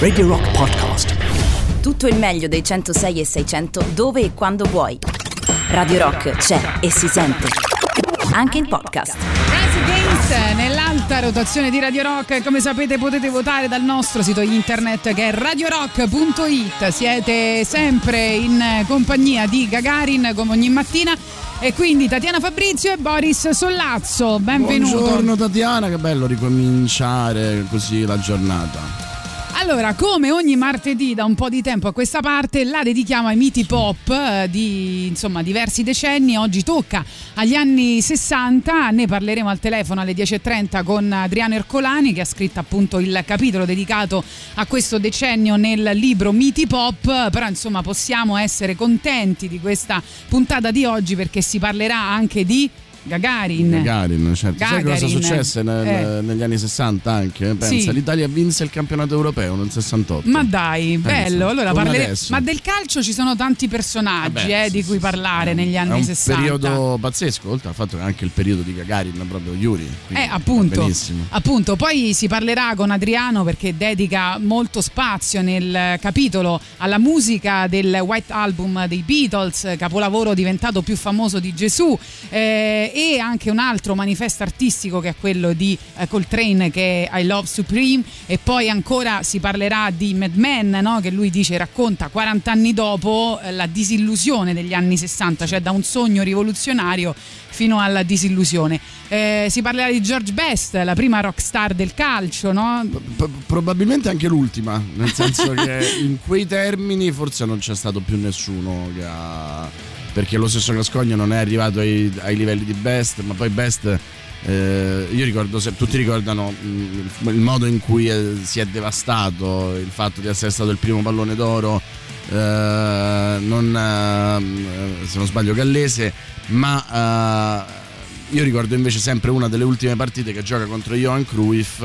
Radio Rock Podcast. Tutto il meglio dei 106 e 600 dove e quando vuoi. Radio Rock c'è e si sente. Anche in podcast. Rise Against nell'alta rotazione di Radio Rock. Come sapete potete votare dal nostro sito internet che è radiorock.it. Siete sempre in compagnia di Gagarin come ogni mattina. E quindi Tatiana Fabrizio e Boris Sollazzo, benvenuto. Buongiorno Tatiana, che bello ricominciare così la giornata. Allora, come ogni martedì da un po' di tempo a questa parte la dedichiamo ai miti pop eh, di insomma diversi decenni. Oggi tocca agli anni 60, ne parleremo al telefono alle 10.30 con Adriano Ercolani che ha scritto appunto il capitolo dedicato a questo decennio nel libro Miti Pop, però insomma possiamo essere contenti di questa puntata di oggi perché si parlerà anche di Gagarin. Gagarin, certo. Gagarin. Sai cosa successe nel- Eh. negli anni 60 anche? Pensa, Sì. l'Italia vinse il campionato europeo nel 68. Ma dai, Pensa, bello. Allora parlere-. Ma del calcio ci sono tanti personaggi Vabbè, eh, di cui parlare negli È anni un 60. periodo pazzesco, oltre al fatto che anche il periodo di Gagarin proprio Yuri. Eh, appunto, appunto, poi si parlerà con Adriano perché dedica molto spazio nel capitolo alla musica del White Album dei Beatles, capolavoro diventato più famoso di Gesù, eh, e anche un altro manifesto artistico che è quello di eh, Coltrane che è I Love Supreme, e poi ancora si parlerà di Mad Men, no? che lui dice racconta 40 anni dopo eh, la disillusione degli anni 60, cioè da un sogno rivoluzionario fino alla disillusione. Eh, si parlerà di George Best, la prima rockstar del calcio, no? P- probabilmente anche l'ultima, nel senso che in quei termini forse non c'è stato più nessuno che ha... perché lo stesso Gascogno non è arrivato ai, ai livelli di Best, ma poi Best... eh, io ricordo, tutti ricordano mm, il, il modo in cui eh, si è devastato il fatto di essere stato il primo pallone d'oro, eh, non, eh, se non sbaglio gallese, ma eh, io ricordo invece sempre una delle ultime partite che gioca contro Johan Cruyff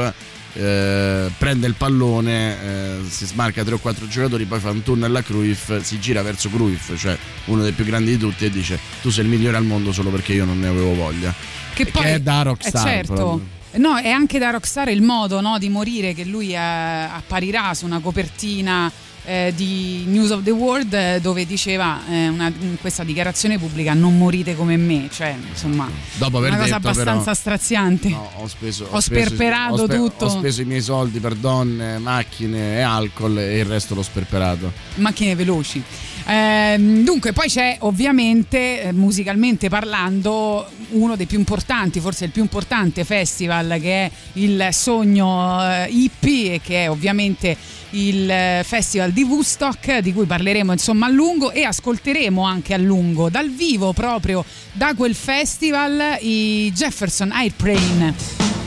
eh, prende il pallone, eh, si smarca 3 o 4 giocatori, poi fa un tunnel a Cruyff, si gira verso Cruyff, cioè uno dei più grandi di tutti, e dice: Tu sei il migliore al mondo solo perché io non ne avevo voglia. Che poi è da eh, rockstar. certo. proprio. No, è anche da rockstar il modo no, di morire che lui eh, apparirà su una copertina eh, di News of the World eh, dove diceva eh, una- in questa dichiarazione pubblica non morite come me, cioè insomma Dopo aver una cosa detto, abbastanza però, straziante. No, ho speso, Ho speso- sperperato ho spe- tutto. Ho speso i miei soldi per donne, macchine e alcol e il resto l'ho sperperato. macchine veloci. Ehm, dunque, poi c'è ovviamente, eh, musicalmente parlando, uno dei più importanti, forse il più importante festival che è il Sogno eh, Hippie, e che è ovviamente il eh, festival di Woodstock, di cui parleremo insomma a lungo e ascolteremo anche a lungo dal vivo proprio da quel festival i Jefferson Airplane.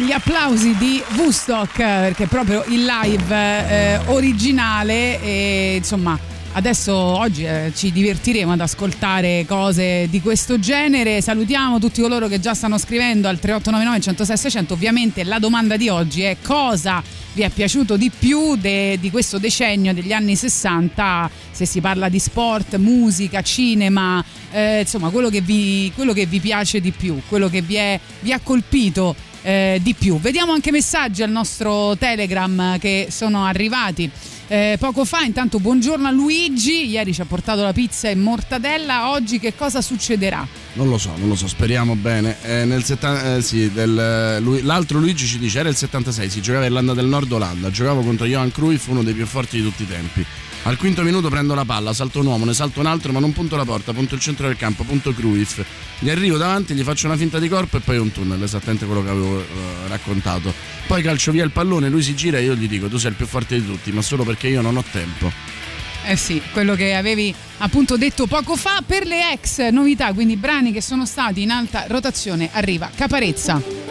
Gli applausi di Woodstock, perché proprio il live eh, originale e insomma Adesso oggi eh, ci divertiremo ad ascoltare cose di questo genere. Salutiamo tutti coloro che già stanno scrivendo al 3899 106 600. Ovviamente la domanda di oggi è cosa vi è piaciuto di più de, di questo decennio degli anni 60, se si parla di sport, musica, cinema, eh, insomma quello che, vi, quello che, vi, piace di più, quello che vi, è, vi ha colpito eh, di più. Vediamo anche messaggi al nostro Telegram che sono arrivati. Eh, poco fa, intanto, buongiorno a Luigi. Ieri ci ha portato la pizza e mortadella. Oggi che cosa succederà? Non lo so, non lo so, speriamo bene. Eh, nel setta- eh, sì, del, lui, l'altro Luigi ci dice: era il 76, si giocava Irlanda del Nord Olanda. Giocavo contro Johan Cruyff, uno dei più forti di tutti i tempi. Al quinto minuto prendo la palla, salto un uomo, ne salto un altro, ma non punto la porta, punto il centro del campo, punto Cruyff. Gli arrivo davanti, gli faccio una finta di corpo e poi un tunnel, esattamente quello che avevo eh, raccontato. Poi calcio via il pallone, lui si gira e io gli dico: Tu sei il più forte di tutti, ma solo perché io non ho tempo. Eh sì, quello che avevi appunto detto poco fa per le ex novità, quindi brani che sono stati in alta rotazione, arriva Caparezza.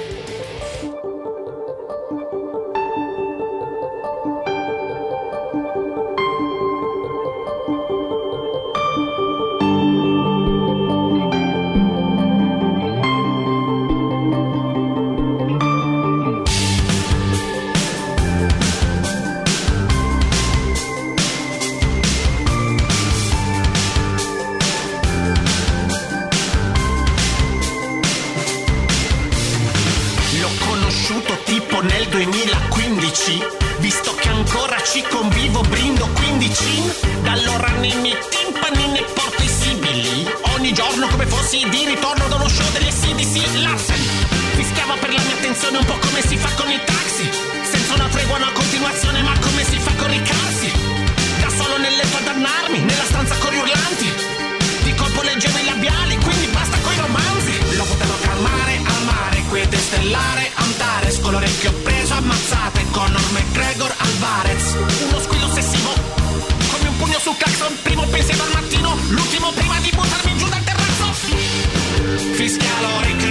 ammazzate Conor McGregor Alvarez. Uno squillo ossessivo come un pugno sul cazzo primo pensiero al mattino l'ultimo prima di buttarmi giù dal terrazzo. Fischia l'orecchio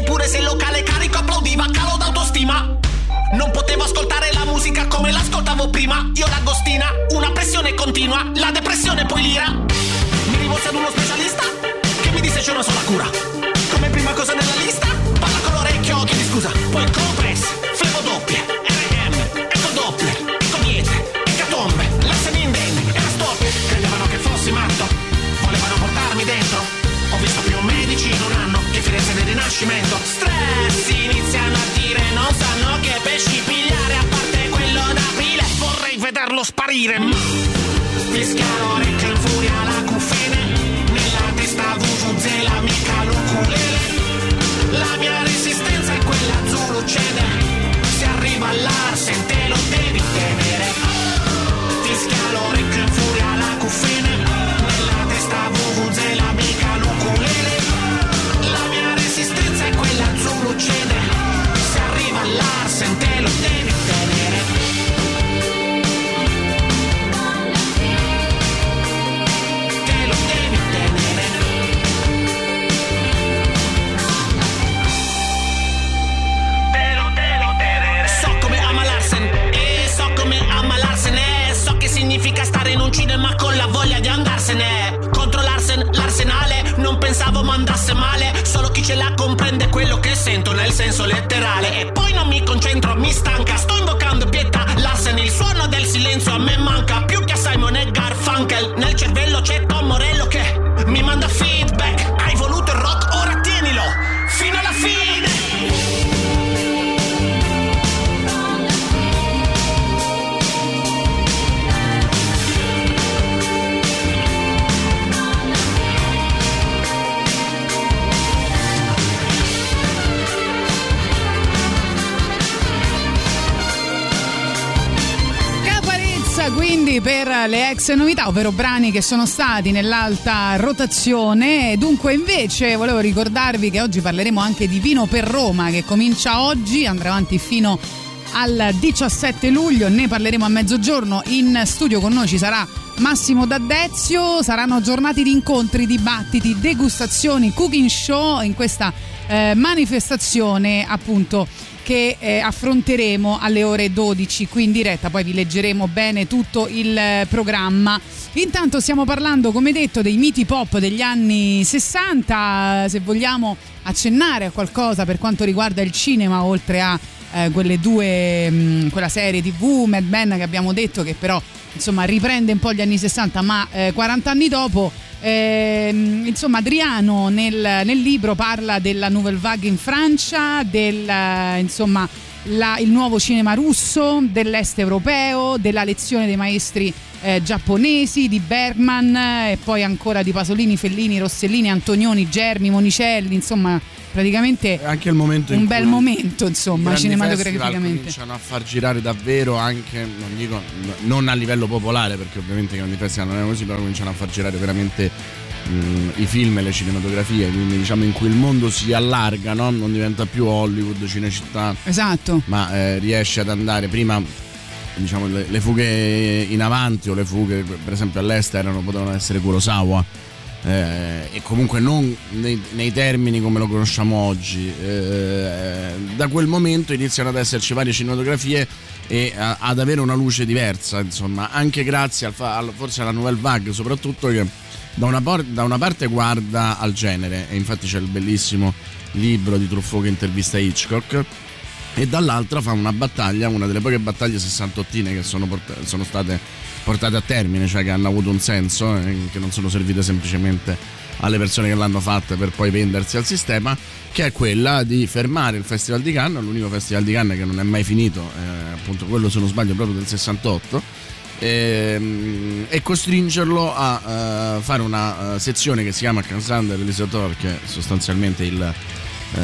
Anzi, pure se il locale carico applaudiva, calo d'autostima. Non potevo ascoltare la musica come l'ascoltavo prima. Io l'agostina, una pressione continua, la depressione poi lira. Mi rivolsi ad uno specialista che mi disse c'è una sola cura eat him. sento nel senso letterale e poi non mi concentro, mi stanca, sto quindi per le ex novità, ovvero brani che sono stati nell'alta rotazione. Dunque, invece, volevo ricordarvi che oggi parleremo anche di Vino per Roma, che comincia oggi, andrà avanti fino al 17 luglio. Ne parleremo a mezzogiorno. In studio con noi ci sarà Massimo D'Addezio. Saranno giornate di incontri, dibattiti, degustazioni, cooking show in questa eh, manifestazione, appunto che eh, affronteremo alle ore 12 qui in diretta, poi vi leggeremo bene tutto il eh, programma. Intanto stiamo parlando, come detto, dei miti pop degli anni 60, se vogliamo accennare a qualcosa per quanto riguarda il cinema, oltre a eh, quelle due, mh, mm, quella serie tv, Mad Men che abbiamo detto che però insomma riprende un po' gli anni 60, ma 40 eh, anni dopo eh, insomma, Adriano nel, nel, libro parla della Nouvelle Vague in Francia, del insomma, la, il nuovo cinema russo, dell'est europeo, della lezione dei maestri eh, giapponesi, di Bergman e poi ancora di Pasolini, Fellini, Rossellini, Antonioni, Germi, Monicelli, insomma praticamente anche il momento un bel momento insomma cinematograficamente. cominciano a far girare davvero anche non dico non a livello popolare perché ovviamente i grandi festival non è così però cominciano a far girare veramente mh, i film e le cinematografie quindi diciamo in cui il mondo si allarga no? non diventa più Hollywood Cinecittà. Esatto. Ma eh, riesce ad andare prima diciamo le, le, fughe in avanti o le fughe per esempio all'estero potevano essere Kurosawa eh, e comunque non nei, nei, termini come lo conosciamo oggi. Eh, da quel momento iniziano ad esserci varie cinematografie e a, ad avere una luce diversa, insomma, anche grazie al, al, forse alla Nouvelle Vague, soprattutto che da una, por- da una, parte guarda al genere, e infatti c'è il bellissimo libro di Truffaut che intervista Hitchcock. E dall'altra fa una battaglia, una delle poche battaglie sessantottine che sono, port- sono state portate a termine, cioè che hanno avuto un senso, eh, che non sono servite semplicemente alle persone che l'hanno fatta per poi vendersi al sistema, che è quella di fermare il Festival di Cannes, l'unico Festival di Cannes che non è mai finito, eh, appunto quello se non sbaglio proprio del 68, ehm, e, costringerlo a uh, fare una uh, sezione che si chiama Cansander Lisator, che è sostanzialmente il, uh,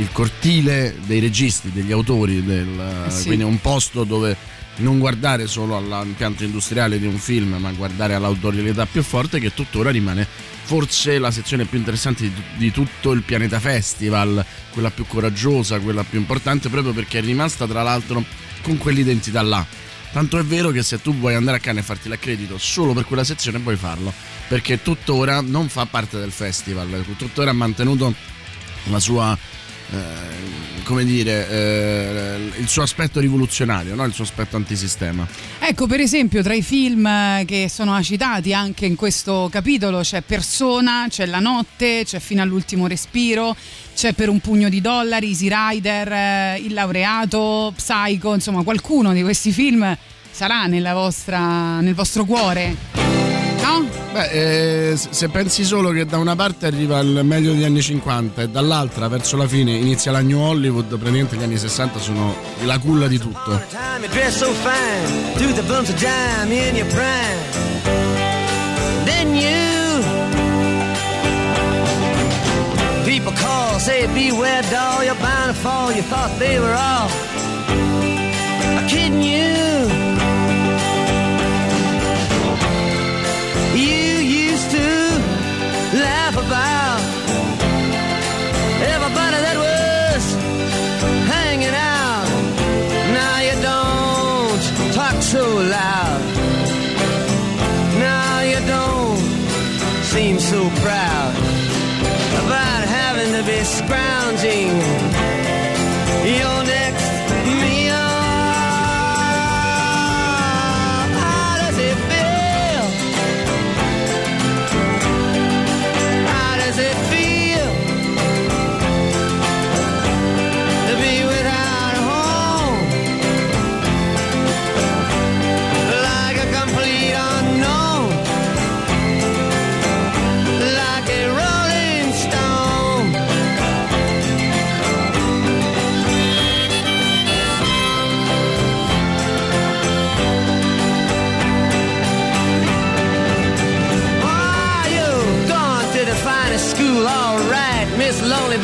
il cortile dei registi, degli autori, del, eh sì. quindi un posto dove non guardare solo all'impianto industriale di un film, ma guardare all'autorialità più forte che tuttora rimane forse la sezione più interessante di, di, tutto il Pianeta Festival, quella più coraggiosa, quella più importante, proprio perché è rimasta tra l'altro con quell'identità là. Tanto è vero che se tu vuoi andare a Cannes e farti l'accredito solo per quella sezione puoi farlo, perché tuttora non fa parte del festival, tuttora ha mantenuto la sua come dire, eh, il suo aspetto rivoluzionario, no? il suo aspetto antisistema. Ecco, per esempio, tra i film che sono citati anche in questo capitolo c'è Persona, c'è La notte, c'è Fino all'ultimo respiro, c'è Per un pugno di dollari, Easy Rider, eh, Il laureato, Psycho, insomma, qualcuno di questi film sarà vostra, nel vostro cuore. No? Beh, eh, se pensi solo che da una parte arriva il meglio degli anni 50 e dall'altra verso la fine inizia la New Hollywood, praticamente gli anni 60 sono la culla di tutto. People call, say beware doll, you're bound to fall, you thought they were all kidding you. Laugh about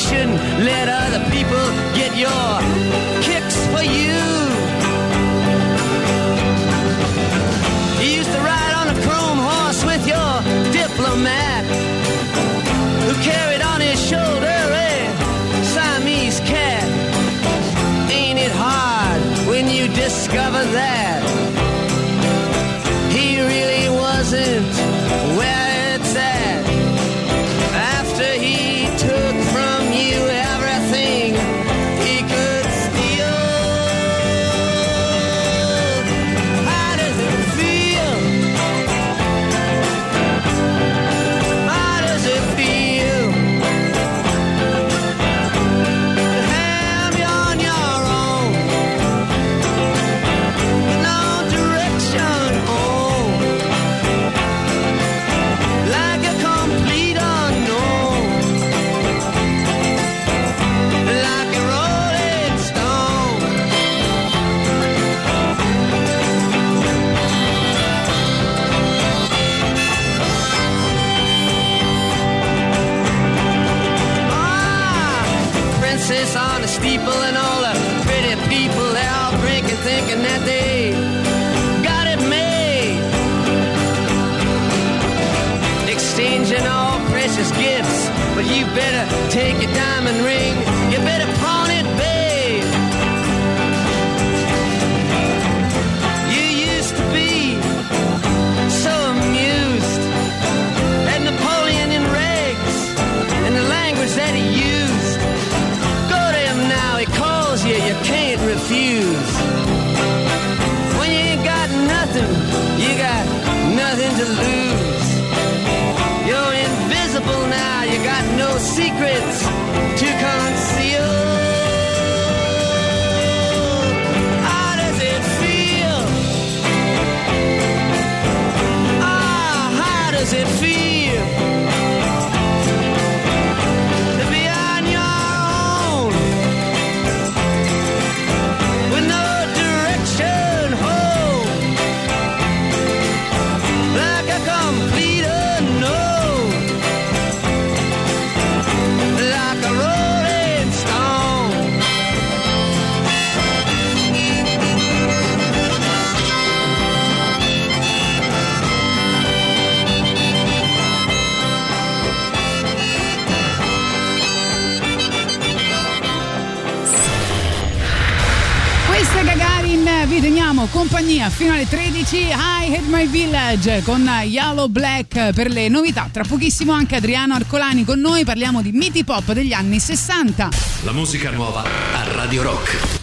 shouldn't let other people get your amici, I Had My Village con Yellow Black per le novità. Tra pochissimo anche Adriano Arcolani con noi, parliamo di miti pop degli anni 60. La musica nuova a Radio Rock.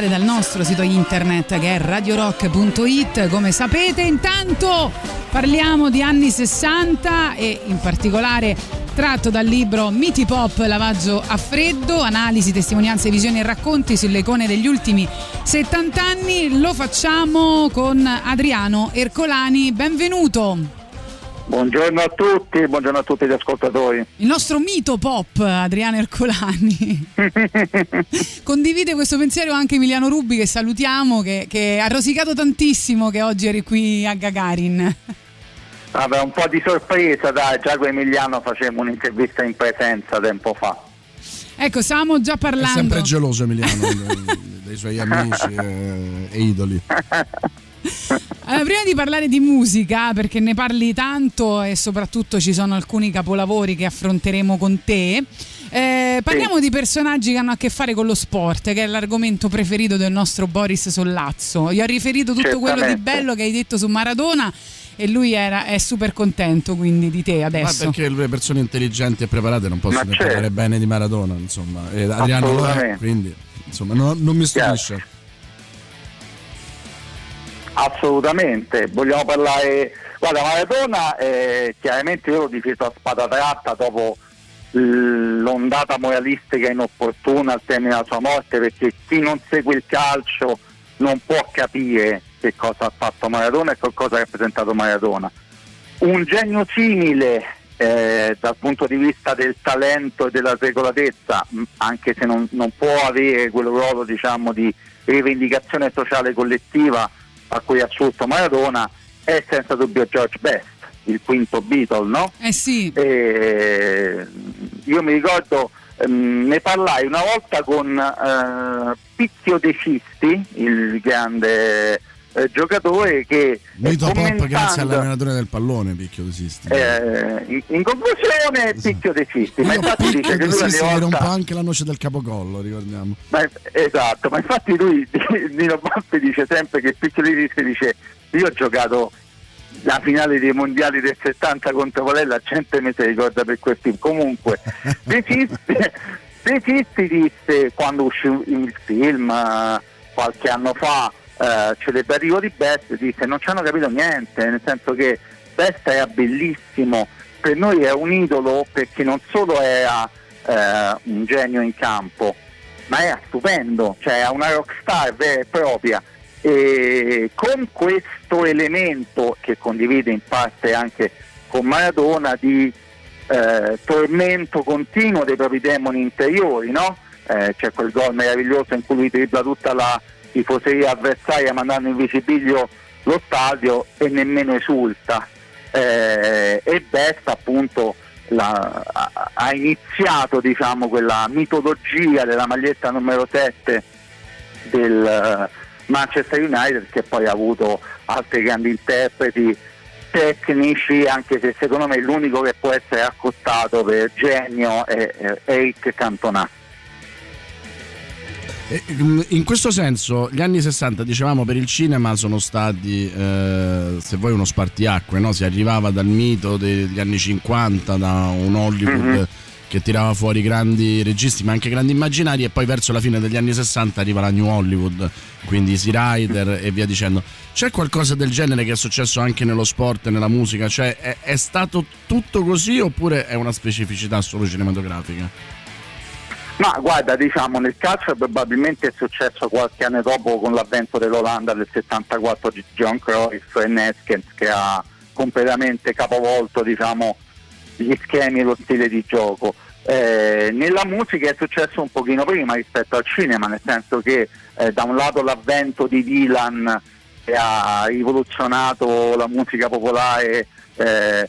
Votare dal nostro sito internet che è radiorock.it. Come sapete, intanto parliamo di anni 60 e in particolare tratto dal libro Miti Pop Lavaggio a freddo, analisi, testimonianze, visioni e racconti sulle icone degli ultimi 70 anni. Lo facciamo con Adriano Ercolani. Benvenuto. Buongiorno a tutti, buongiorno a tutti gli ascoltatori. Il nostro mito pop, Adriano Ercolani. Condivide questo pensiero anche Emiliano Rubi, che salutiamo, che, che ha rosicato tantissimo che oggi eri qui a Gagarin. Vabbè, un po' di sorpresa, dai, già con Emiliano facemmo un'intervista in presenza tempo fa. Ecco, stavamo già parlando. È sempre geloso Emiliano dei, dei suoi amici e, e idoli. Allora, prima di parlare di musica, perché ne parli tanto e soprattutto ci sono alcuni capolavori che affronteremo con te, eh, parliamo sì. di personaggi che hanno a che fare con lo sport, che è l'argomento preferito del nostro Boris Sollazzo. Gli ho riferito tutto quello di bello che hai detto su Maradona e lui era, è super contento quindi di te adesso. Ma perché le persone intelligenti e preparate non possono parlare bene di Maradona, insomma, e Adriano quindi insomma, no, non mi stupisce. Assolutamente, vogliamo parlare. Guarda, Maradona eh, chiaramente io l'ho difeso a spada tratta dopo l'ondata moralistica inopportuna al termine della sua morte perché chi non segue il calcio non può capire che cosa ha fatto Maradona e che cosa ha rappresentato Maradona. Un genio simile eh, dal punto di vista del talento e della regolatezza, anche se non, non può avere quel ruolo diciamo, di rivendicazione sociale collettiva a cui ha assunto Maradona, è senza dubbio George Best, il quinto Beatle, no? Eh sì. E io mi ricordo, ehm, ne parlai una volta con eh, Picchio De Cisti, il grande eh, giocatore che Mito Pop grazie all'allenatore del pallone Picchio De Sisti. Eh, in, in, conclusione esatto. Picchio De Sisti ma infatti Picchio dice che lui Sisti volta... un po' anche la noce del capocollo ricordiamo. Ma, esatto ma infatti lui Nino Bappi dice sempre che Picchio De Sisti dice io ho giocato la finale dei mondiali del 70 contro Valella la gente mi si ricorda per questi comunque De Sisti, De Sisti disse quando uscì il film qualche anno fa eh, celebrativo di Best disse non ci hanno capito niente, nel senso che Best era bellissimo, per noi è un idolo perché non solo era eh, un genio in campo, ma era stupendo, cioè era una rockstar vera e propria. E con questo elemento che condivide in parte anche con Maradona di eh, tormento continuo dei propri demoni interiori, no? eh, c'è quel gol meraviglioso in cui lui dribbla tutta la tifoseria avversaria mandando in visibilio lo stadio e nemmeno esulta. Eh, e Best appunto la, ha, iniziato diciamo, quella mitologia della maglietta numero 7 del uh, Manchester United che poi ha avuto altri grandi interpreti tecnici anche se secondo me l'unico che può essere accostato per genio è, Eric Cantona Mm, in questo senso, gli anni 60, dicevamo, per il cinema sono stati, eh, se vuoi, uno spartiacque, no? si arrivava dal mito degli anni 50, da un Hollywood mm-hmm. che tirava fuori grandi registi, ma anche grandi immaginari, e poi verso la fine degli anni 60 arriva la New Hollywood, quindi Easy Rider e via dicendo. C'è qualcosa del genere che è successo anche nello sport e nella musica? Cioè, è, è stato tutto così oppure è una specificità solo cinematografica? Ma guarda, diciamo, nel calcio probabilmente è successo qualche anno dopo con l'avvento dell'Olanda del 74 di John Cruyff e Neskens che ha completamente capovolto diciamo, gli schemi e lo stile di gioco. Eh, nella musica è successo un pochino prima rispetto al cinema, nel senso che eh, da un lato l'avvento di Dylan che ha rivoluzionato la musica popolare eh,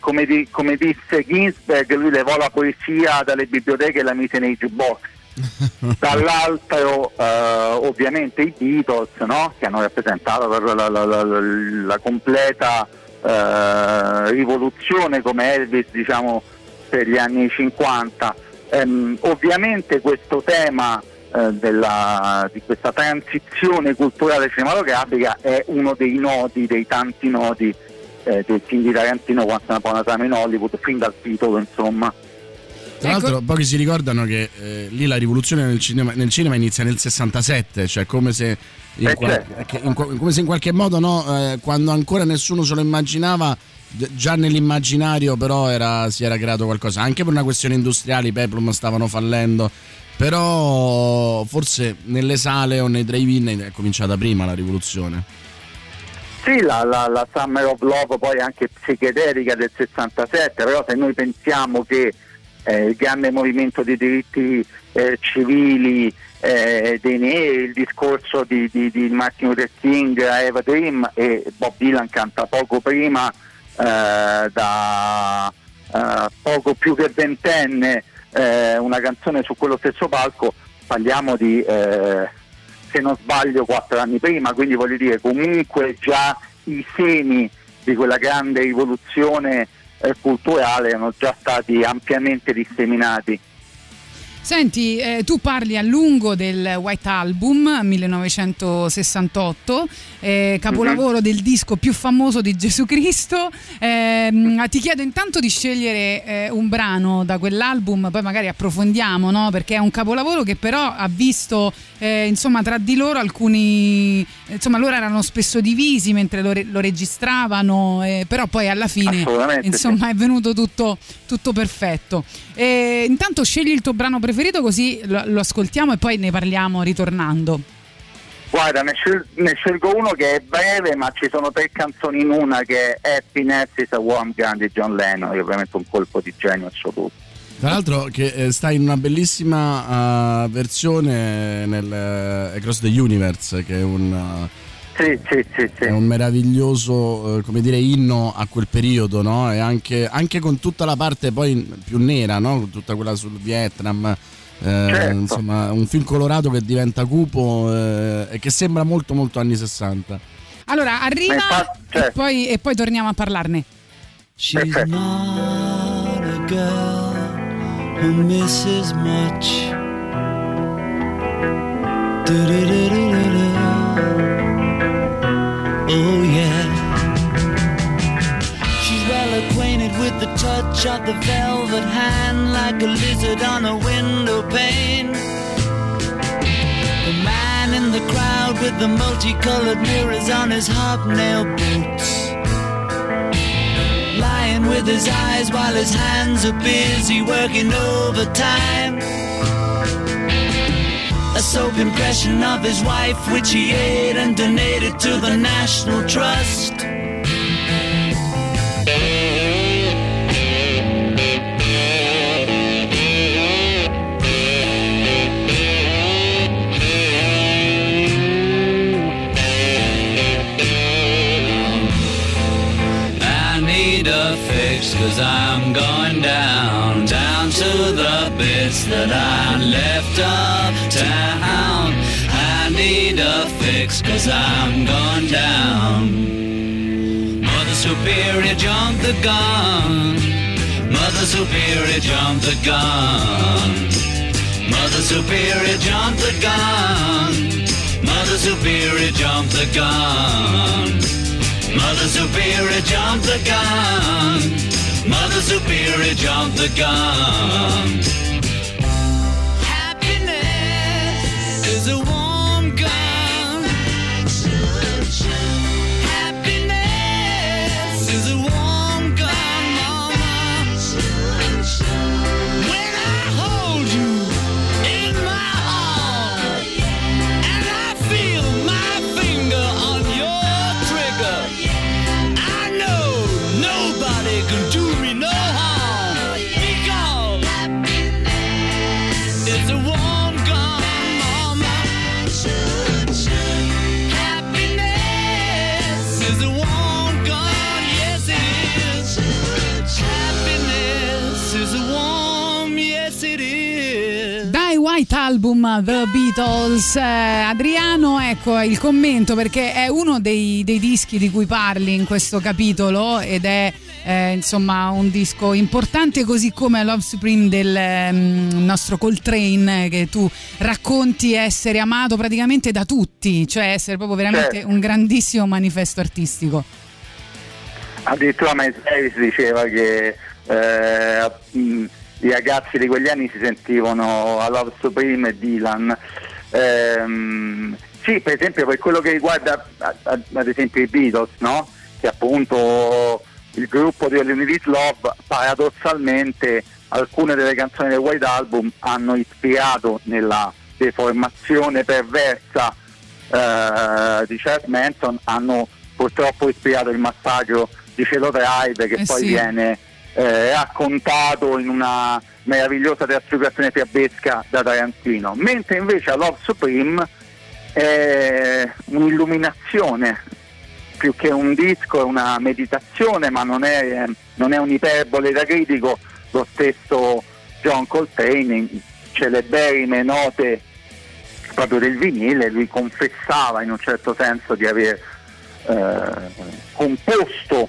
come, di, come, disse Ginsberg, lui levò la poesia dalle biblioteche e la mise nei jukebox. Dall'altro eh, ovviamente i Beatles no? che hanno rappresentato la, la, la, la completa eh, rivoluzione come Elvis diciamo, per gli anni 50. Ehm, ovviamente questo tema eh, della, di questa transizione culturale cinematografica è uno dei nodi, dei tanti nodi eh, del film di Tarantino Once Upon a Time in Hollywood fin dal titolo insomma Tra ecco. l'altro, pochi si ricordano che eh, lì la rivoluzione nel cinema, nel cinema, inizia nel 67, cioè come se in, eh, qual- certo. in, come se in qualche modo, no, eh, quando ancora nessuno se lo immaginava, già nell'immaginario però era, si era creato qualcosa, anche per una questione industriale, i Peplum stavano fallendo. Però forse nelle sale o nei drive-in è cominciata prima la rivoluzione. Sì, la, la, la, Summer of Love poi anche psichedelica del 67, però se noi pensiamo che eh, il grande movimento dei diritti eh, civili eh, dei neri, il discorso di, di, di Martin Luther King, Eva Dream e Bob Dylan canta poco prima eh, da eh, poco più che ventenne eh, una canzone su quello stesso palco, parliamo di se non sbaglio quattro anni prima, quindi voglio dire comunque già i semi di quella grande rivoluzione eh, culturale erano già stati ampiamente disseminati. Senti, eh, tu parli a lungo del White Album 1968, eh, capolavoro mm-hmm. del disco più famoso di Gesù Cristo. Eh, ti chiedo intanto di scegliere eh, un brano da quell'album, poi magari approfondiamo, no? perché è un capolavoro che però ha visto eh, insomma, tra di loro alcuni, insomma loro erano spesso divisi mentre lo, re- lo registravano, eh, però poi alla fine insomma, sì. è venuto tutto, tutto perfetto. intanto scegli il tuo brano preferito preferito così lo, lo ascoltiamo e poi ne parliamo ritornando. Guarda, ne, scel- ne, scelgo uno che è breve, ma ci sono tre canzoni in una che è Happiness is a Warm Gun di John Lennon, che è ovviamente un colpo di genio assoluto. Tra l'altro che eh, sta in una bellissima uh, versione nel uh, Across the Universe, che è un... Uh, sì, sì, sì, è un meraviglioso come dire, inno a quel periodo, no? E anche, anche, con tutta la parte poi più nera, no? Tutta quella sul Vietnam. Eh, certo. Insomma, un film colorato che diventa cupo eh, e che sembra molto molto anni 60. Allora, arriva fa- certo. e, poi, e, poi, torniamo a parlarne. She's not a girl who misses much. Oh yeah. With the touch of the velvet hand like a lizard on a window pane. The man in the crowd with the multicolored mirrors on his hobnail boots. Lying with his eyes while his hands are busy working overtime a soap impression of his wife, which he ate and donated to the National Trust. Cause I'm going down, down to the bits that I left uptown. I need a fix cause I'm going down. Mother Superior jumped the gun. Mother Superior jumped the gun. Mother Superior jumped the gun. Mother Superior jumped the gun. Mother Superior jumped the gun. Mother Superior jumped the gun. Happiness is a White Album The Beatles. Eh, Adriano, ecco il commento perché è uno dei, dei, dischi di cui parli in questo capitolo ed è eh, insomma un disco importante così come Love Supreme del um, nostro Coltrane che tu racconti essere amato praticamente da tutti, cioè essere proprio veramente certo. un grandissimo manifesto artistico. Addirittura Miles Davis diceva che eh, i ragazzi di quegli anni si sentivano a Love Supreme e Dylan. Ehm, sì, per esempio per quello che riguarda ad esempio i Beatles, no? che appunto il gruppo di You Love paradossalmente alcune delle canzoni del White Album hanno ispirato nella deformazione perversa eh, di Charles Manson hanno purtroppo ispirato il massacro di Cielo Drive che Eh poi sì. viene eh, raccontato in una meravigliosa trasfigurazione fiabesca da Tarantino. Mentre invece a Love Supreme è un'illuminazione più che un disco è una meditazione ma non è, non è un'iperbole da critico. Lo stesso John Coltrane in celeberrime note proprio del vinile lui confessava in un certo senso di aver eh, composto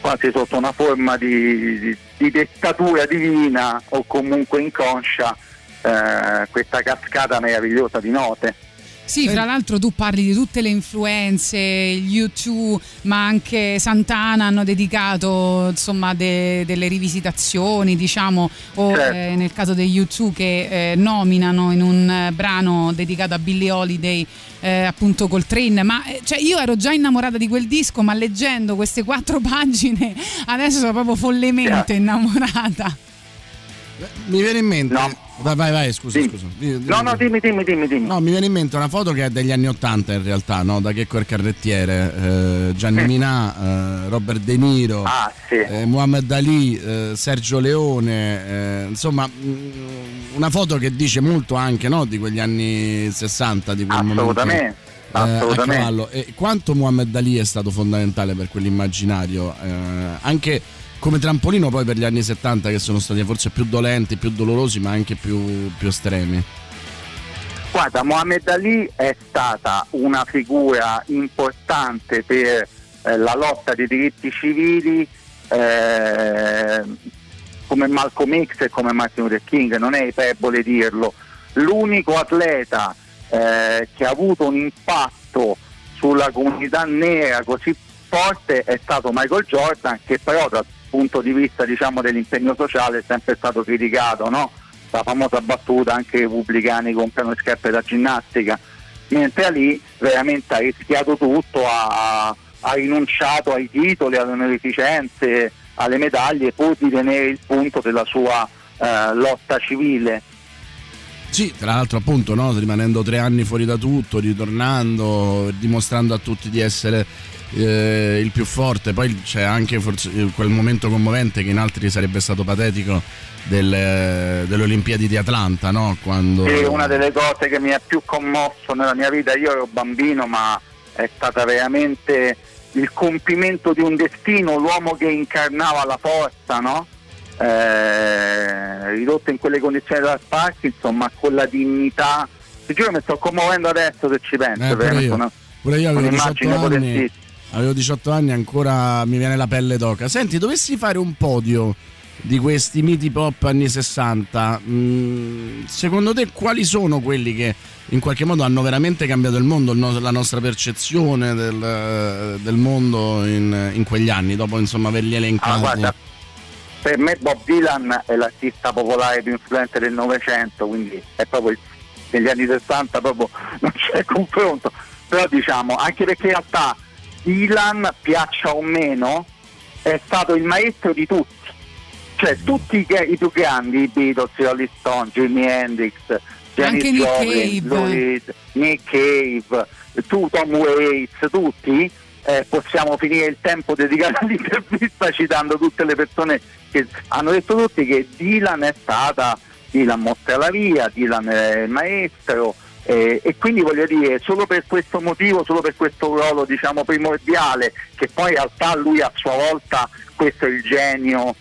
quasi sotto una forma di, di- di dettatura divina o comunque inconscia eh, questa cascata meravigliosa di note Sì, fra l'altro tu parli di tutte le influenze, gli U2, ma anche Santana hanno dedicato insomma de- delle rivisitazioni, diciamo, o Certo. eh, nel caso degli U2 che eh, nominano in un eh, brano dedicato a Billie Holiday eh, appunto Coltrane, ma eh, cioè, io ero già innamorata di quel disco, ma leggendo queste quattro pagine adesso sono proprio follemente innamorata. Mi viene in mente. No. Vai, vai, vai, scusa, Dimmi. scusa. Di- di- no no dimmi dimmi dimmi, dimmi. No, mi viene in mente una foto che è degli anni Ottanta in realtà, no? Da Checco il carrettiere, eh, Gianni Minà, eh, Robert De Niro, ah sì eh, Muhammad Ali, eh, Sergio Leone, eh, insomma mh, una foto che dice molto anche no, di quegli anni 60, di quel assolutamente momento. eh, assolutamente. E quanto Muhammad Ali è stato fondamentale per quell'immaginario, eh, anche come trampolino poi per gli anni 70 che sono stati forse più dolenti, più dolorosi ma anche più, più estremi. Guarda, Mohamed Ali è stata una figura importante per eh, la lotta dei diritti civili eh, come Malcolm X e come Martin Luther King, non è iperbole dirlo. L'unico atleta eh, che ha avuto un impatto sulla comunità nera così forte è stato Michael Jordan, che però dal punto di vista diciamo, dell'impegno sociale è sempre stato criticato, no? la famosa battuta anche i repubblicani comprano le scarpe da ginnastica, mentre lì veramente ha rischiato tutto, ha, ha rinunciato ai titoli, alle onorificenze, alle medaglie pur di tenere il punto della sua eh, lotta civile. Sì, tra l'altro appunto no, rimanendo tre anni fuori da tutto, ritornando, dimostrando a tutti di essere eh, il più forte, poi c'è anche forse eh, quel momento commovente che in altri sarebbe stato patetico delle, delle Olimpiadi di Atlanta, no? Quando... Sì, una delle cose che mi ha più commosso nella mia vita, io ero bambino, ma è stata veramente il compimento di un destino, l'uomo che incarnava la forza, no? Eh, ridotto in quelle condizioni da Parkinson, ma con la dignità. Ti giuro mi sto commuovendo adesso se ci penso, Eh, pure io. una- Pure io avevo 18 un'immagine anni. Avevo 18 anni ancora mi viene la pelle d'oca. Senti, dovessi fare un podio di questi miti pop anni 60, mm, secondo te quali sono quelli che in qualche modo hanno veramente cambiato il mondo, la nostra percezione del, del mondo in, in quegli anni, dopo insomma averli Ah, elencati? guarda, per me Bob Dylan è l'artista popolare più influente del Novecento, quindi è proprio il- negli anni 60 proprio non c'è confronto. Però diciamo, anche perché in realtà Dylan, piaccia o meno, è stato il maestro di tutti. Cioè tutti i, i più grandi, i Beatles, i Rolling Stone, Jimi Hendrix, Janis Nick Joplin, Reed, Nick Cave, tu Tom Waits, tutti, eh, possiamo finire il tempo dedicato all'intervista citando tutte le persone che hanno detto tutti che Dylan è stata, Dylan mostra la via, Dylan è il maestro eh, e quindi voglio dire solo per questo motivo, solo per questo ruolo diciamo primordiale che poi in realtà lui a sua volta questo è il genio,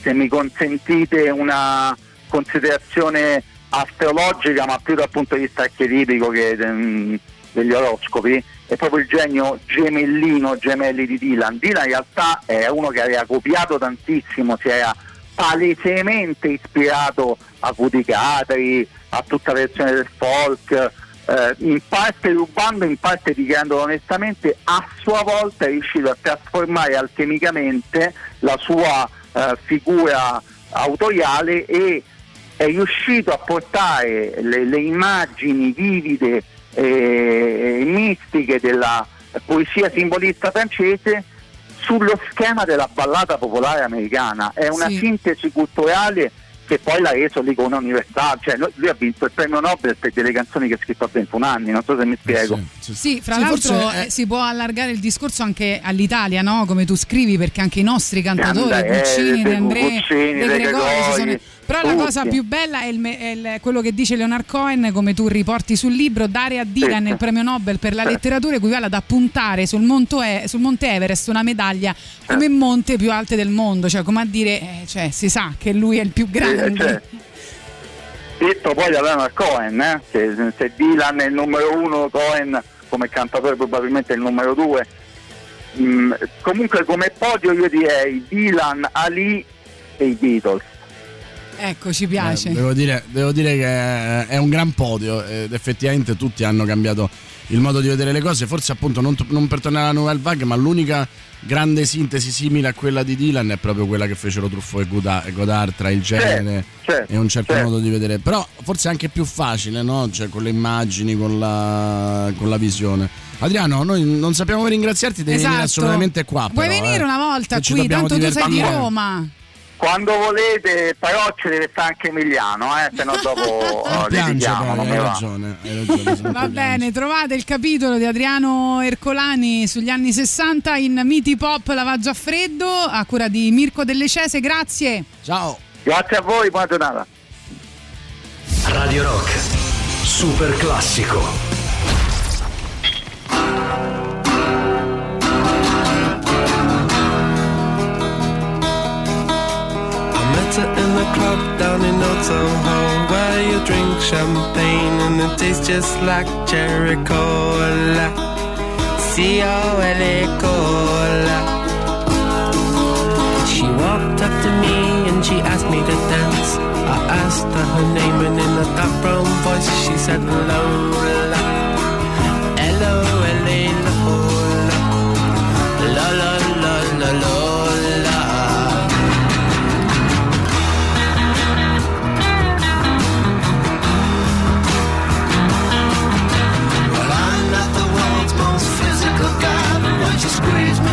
se mi consentite una considerazione astrologica ma più dal punto di vista archetipico che mm, degli oroscopi è proprio il genio gemellino gemelli di Dylan. Dylan in realtà è uno che aveva copiato tantissimo si era palesemente ispirato a Woody Guthrie a tutta la versione del folk eh, in parte rubando in parte dichiarandolo onestamente a sua volta è riuscito a trasformare alchemicamente la sua eh, figura autoriale e è riuscito a portare le, le immagini vivide e mistiche della poesia simbolista francese sullo schema della ballata popolare americana. È una Sì. sintesi culturale che poi l'ha reso l'icona universale. Cioè, lui lui ha vinto il premio Nobel per delle canzoni che ha scritto a 21 anni, non so se mi spiego. Sì, sì. Sì, fra Sì, l'altro è- eh, si può allargare il discorso anche all'Italia, no? Come tu scrivi, perché anche i nostri cantatori, Guccini, eh, De André, Guccini, De De Gregori, ci sono- Gregori, Però la tutti. cosa più bella è, il è il- quello che dice Leonard Cohen, come tu riporti sul libro, dare a Dylan Sì. il premio Nobel per la Sì. letteratura equivale ad appuntare sul, E- sul Monte Everest una medaglia come monte più alte del mondo, cioè come a dire, eh, cioè, si sa che lui è il più grande. Eh, cioè, detto poi da Leonard Cohen, eh, che se Dylan è il numero uno, Cohen come cantatore probabilmente è il numero due. Mm, comunque come podio io direi Dylan, Ali e i Beatles. Ecco, ci piace. Eh, devo, dire, devo dire che è un gran podio ed effettivamente tutti hanno cambiato il modo di vedere le cose. Forse appunto non, non per tornare alla Nouvelle Vague, ma l'unica grande sintesi simile a quella di Dylan è proprio quella che fecero Truffaut e Godard, tra il genere e un certo modo di vedere. Però forse è anche più facile, no? Cioè con le immagini, con la, con la visione. Adriano, noi non sappiamo ringraziarti, devi venire Esatto. assolutamente qua. Vuoi però, venire eh. una volta qui? Tanto tu sei di. Roma. Quando volete, però ci deve stare anche Emiliano, eh, se no dopo eh, litighiamo, hai mi va. ragione, hai ragione, Va bene, trovate il capitolo di Adriano Ercolani sugli anni 60 in Miti Pop Lavaggio a freddo a cura di Mirko Delle Cese, grazie. Ciao. Grazie a voi, buona giornata. Radio Rock. Super classico. The club down in Old Soho Where you drink champagne and it tastes just like cherry cola C-O-L-A cola She walked up to me and she asked me to dance. I asked her her name and in a dark brown voice she said Lola. L-O-L-A. Lola La squeeze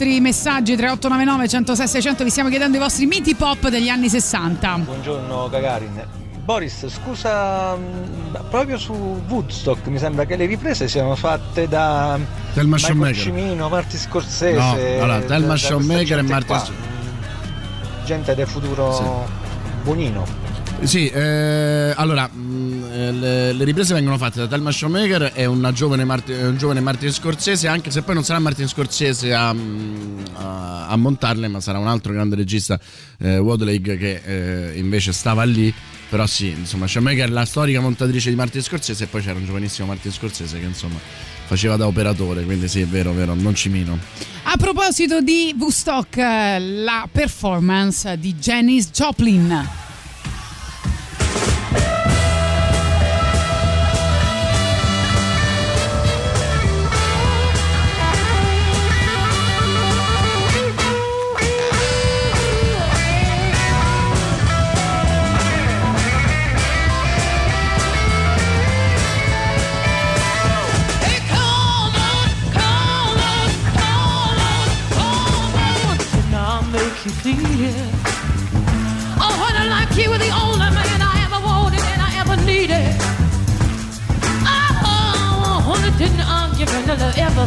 vostri messaggi 3899 106 600, vi stiamo chiedendo i vostri miti pop degli anni 60. Buongiorno Gagarin. Boris, scusa, mh, proprio su Woodstock mi sembra che le riprese siano fatte da Shoemaker. Cimino, Marti Scorsese. No, allora, questa Shoemaker e. Sc- Gente del futuro buonino. Sì, eh, allora mh, eh, le, le riprese vengono fatte da Thelma Showmaker e un giovane Martin Scorsese, anche se poi non sarà Martin Scorsese a, mh, a- a montarle, ma sarà un altro grande regista, eh, Wadlake, che eh, invece stava lì. Però sì, insomma, Showmaker è la storica montatrice di Martin Scorsese e poi c'era un giovanissimo Martin Scorsese che insomma faceva da operatore, quindi sì, è vero, vero, non ci mino. A proposito di Woodstock, eh, la performance di Janis Joplin.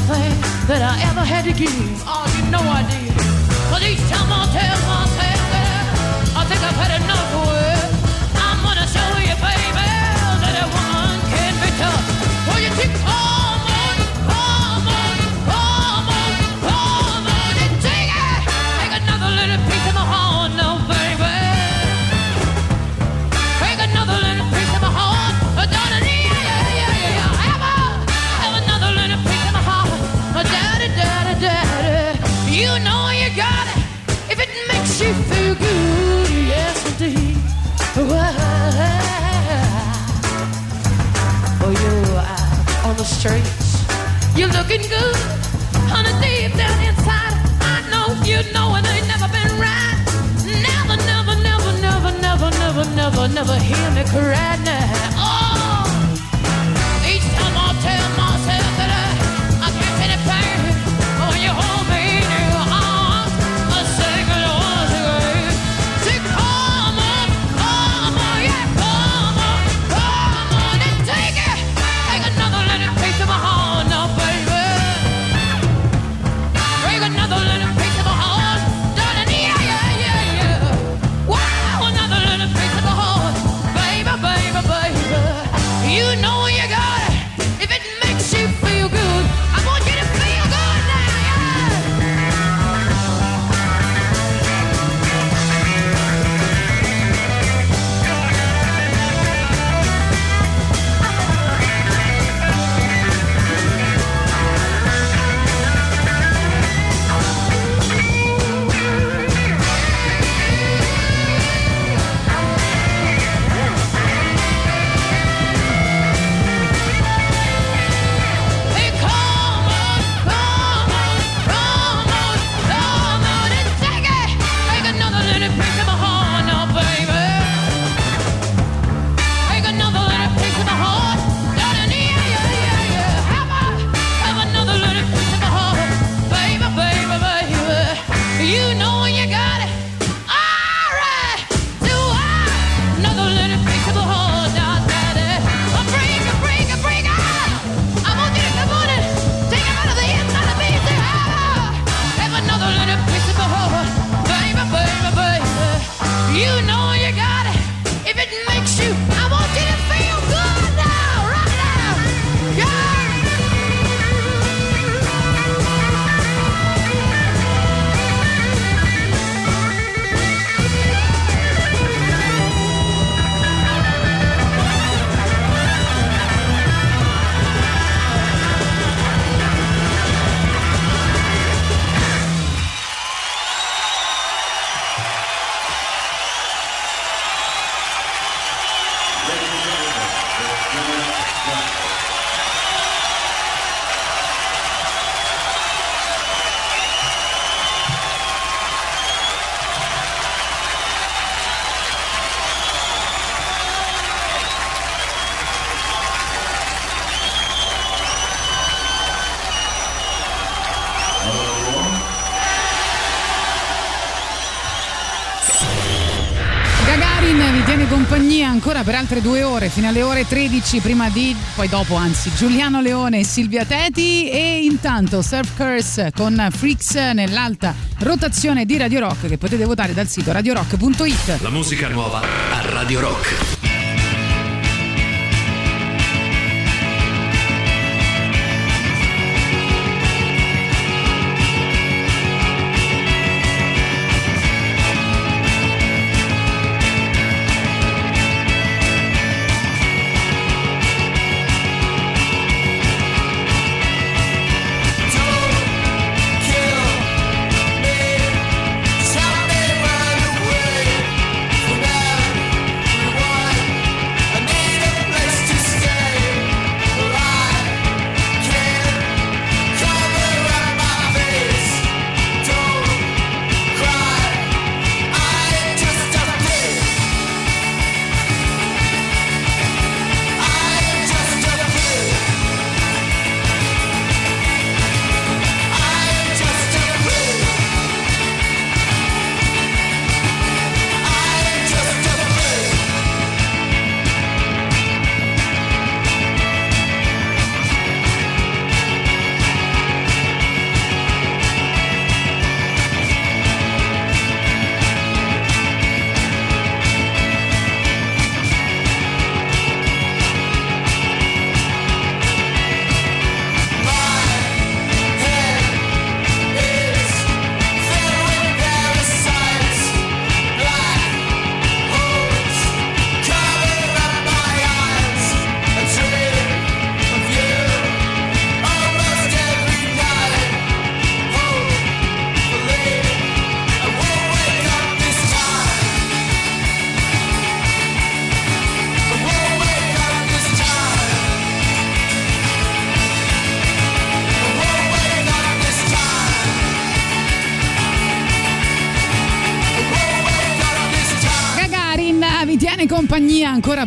Everything that I ever had to give. Oh, you know I did. But each time I tell looking good, honey, deep down inside. I know you know it ain't never been right. Never, never, never, never, never, never, never, never hear me cry now. Per altre due ore, fino alle ore 13, prima di, poi dopo anzi, Giuliano Leone e Silvia Teti e intanto Surf Curse con Freaks nell'alta rotazione di Radio Rock che potete votare dal sito radiorock.it. La musica nuova a Radio Rock.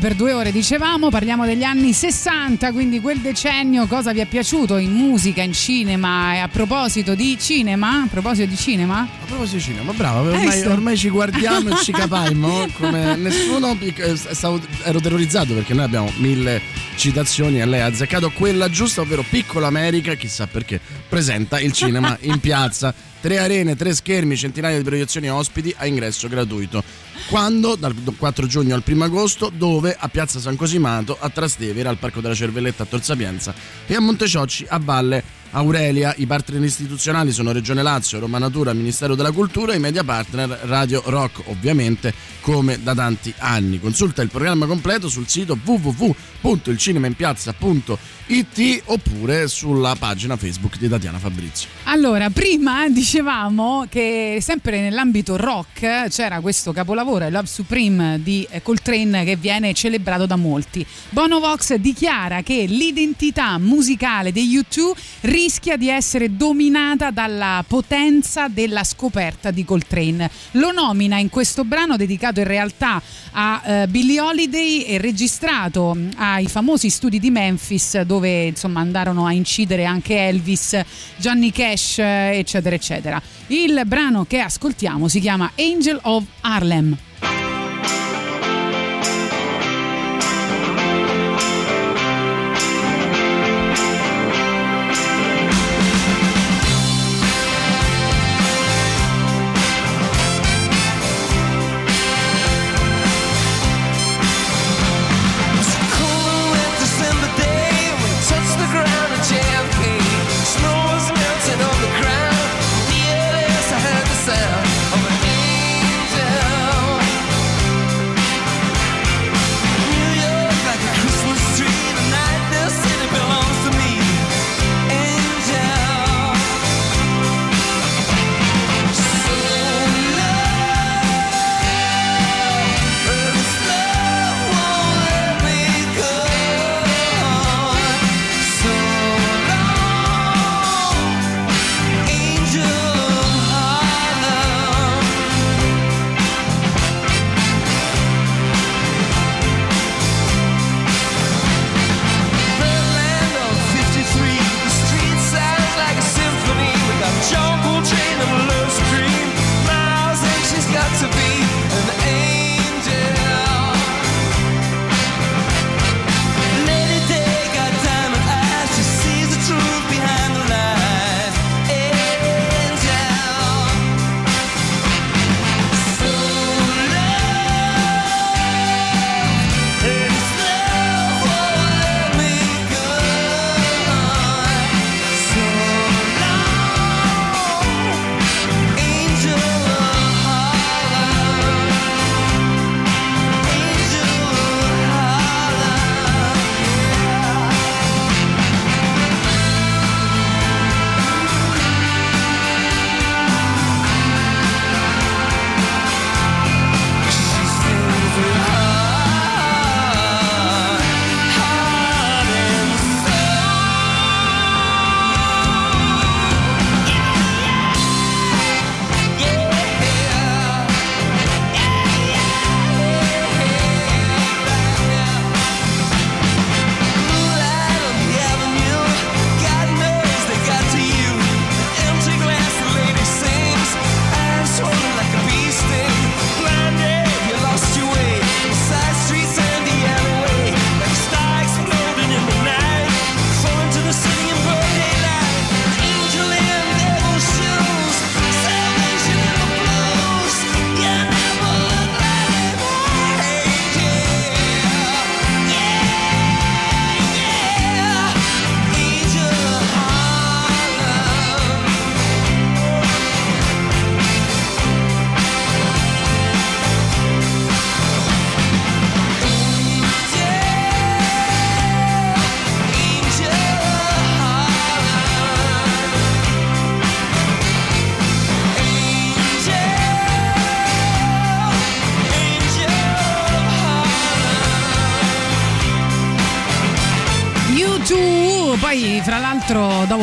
Per due ore, dicevamo, parliamo degli anni 60, quindi quel decennio, cosa vi è piaciuto in musica, in cinema e a proposito di cinema, a proposito di cinema, A proposito di cinema, brava, Hai ormai, ormai ci guardiamo e ci capaimo come nessuno. eh, stavo- ero terrorizzato perché noi abbiamo mille citazioni e lei ha azzeccato quella giusta, ovvero Piccola America, chissà perché, presenta il cinema in piazza. Tre arene, tre schermi, centinaia di proiezioni ospiti a ingresso gratuito. Quando? Dal 4 giugno al 1 agosto, dove? A Piazza San Cosimato, a Trastevere, al Parco della Cervelletta a Tor Sapienza e a Monteciocci a Valle Aurelia. I partner istituzionali sono Regione Lazio, Roma Natura, Ministero della Cultura e i media partner Radio Rock, ovviamente come da tanti anni. Consulta il programma completo sul sito www.ilcinemainpiazza.it oppure sulla pagina Facebook di Tatiana Fabrizio. Allora, prima dicevamo che sempre nell'ambito rock c'era questo capolavoro, Love Supreme di Coltrane, che viene celebrato da molti. Bono Vox dichiara che l'identità musicale degli U2 rischia di essere dominata dalla potenza della scoperta di Coltrane. Lo nomina in questo brano dedicato in realtà a eh, Billie Holiday e registrato mh, ai famosi studi di Memphis dove insomma andarono a incidere anche Elvis, Johnny Cash, eh, eccetera, eccetera. Il brano che ascoltiamo si chiama Angel of Harlem.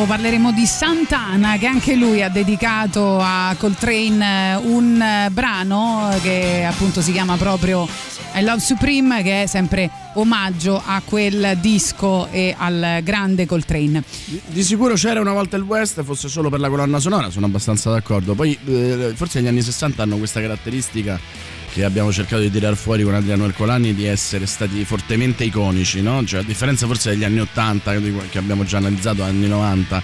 Dopo parleremo di Santana che anche lui ha dedicato a Coltrane eh, un eh, brano che appunto si chiama proprio Love Supreme che è sempre omaggio a quel disco e al grande Coltrane. Di, di sicuro c'era una volta il West, fosse solo per la colonna sonora, sono abbastanza d'accordo. Poi eh, forse gli anni 60 hanno questa caratteristica che abbiamo cercato di tirar fuori con Adriano Ercolani di essere stati fortemente iconici, no? Cioè a differenza forse degli anni 80 di- che abbiamo già analizzato, anni 90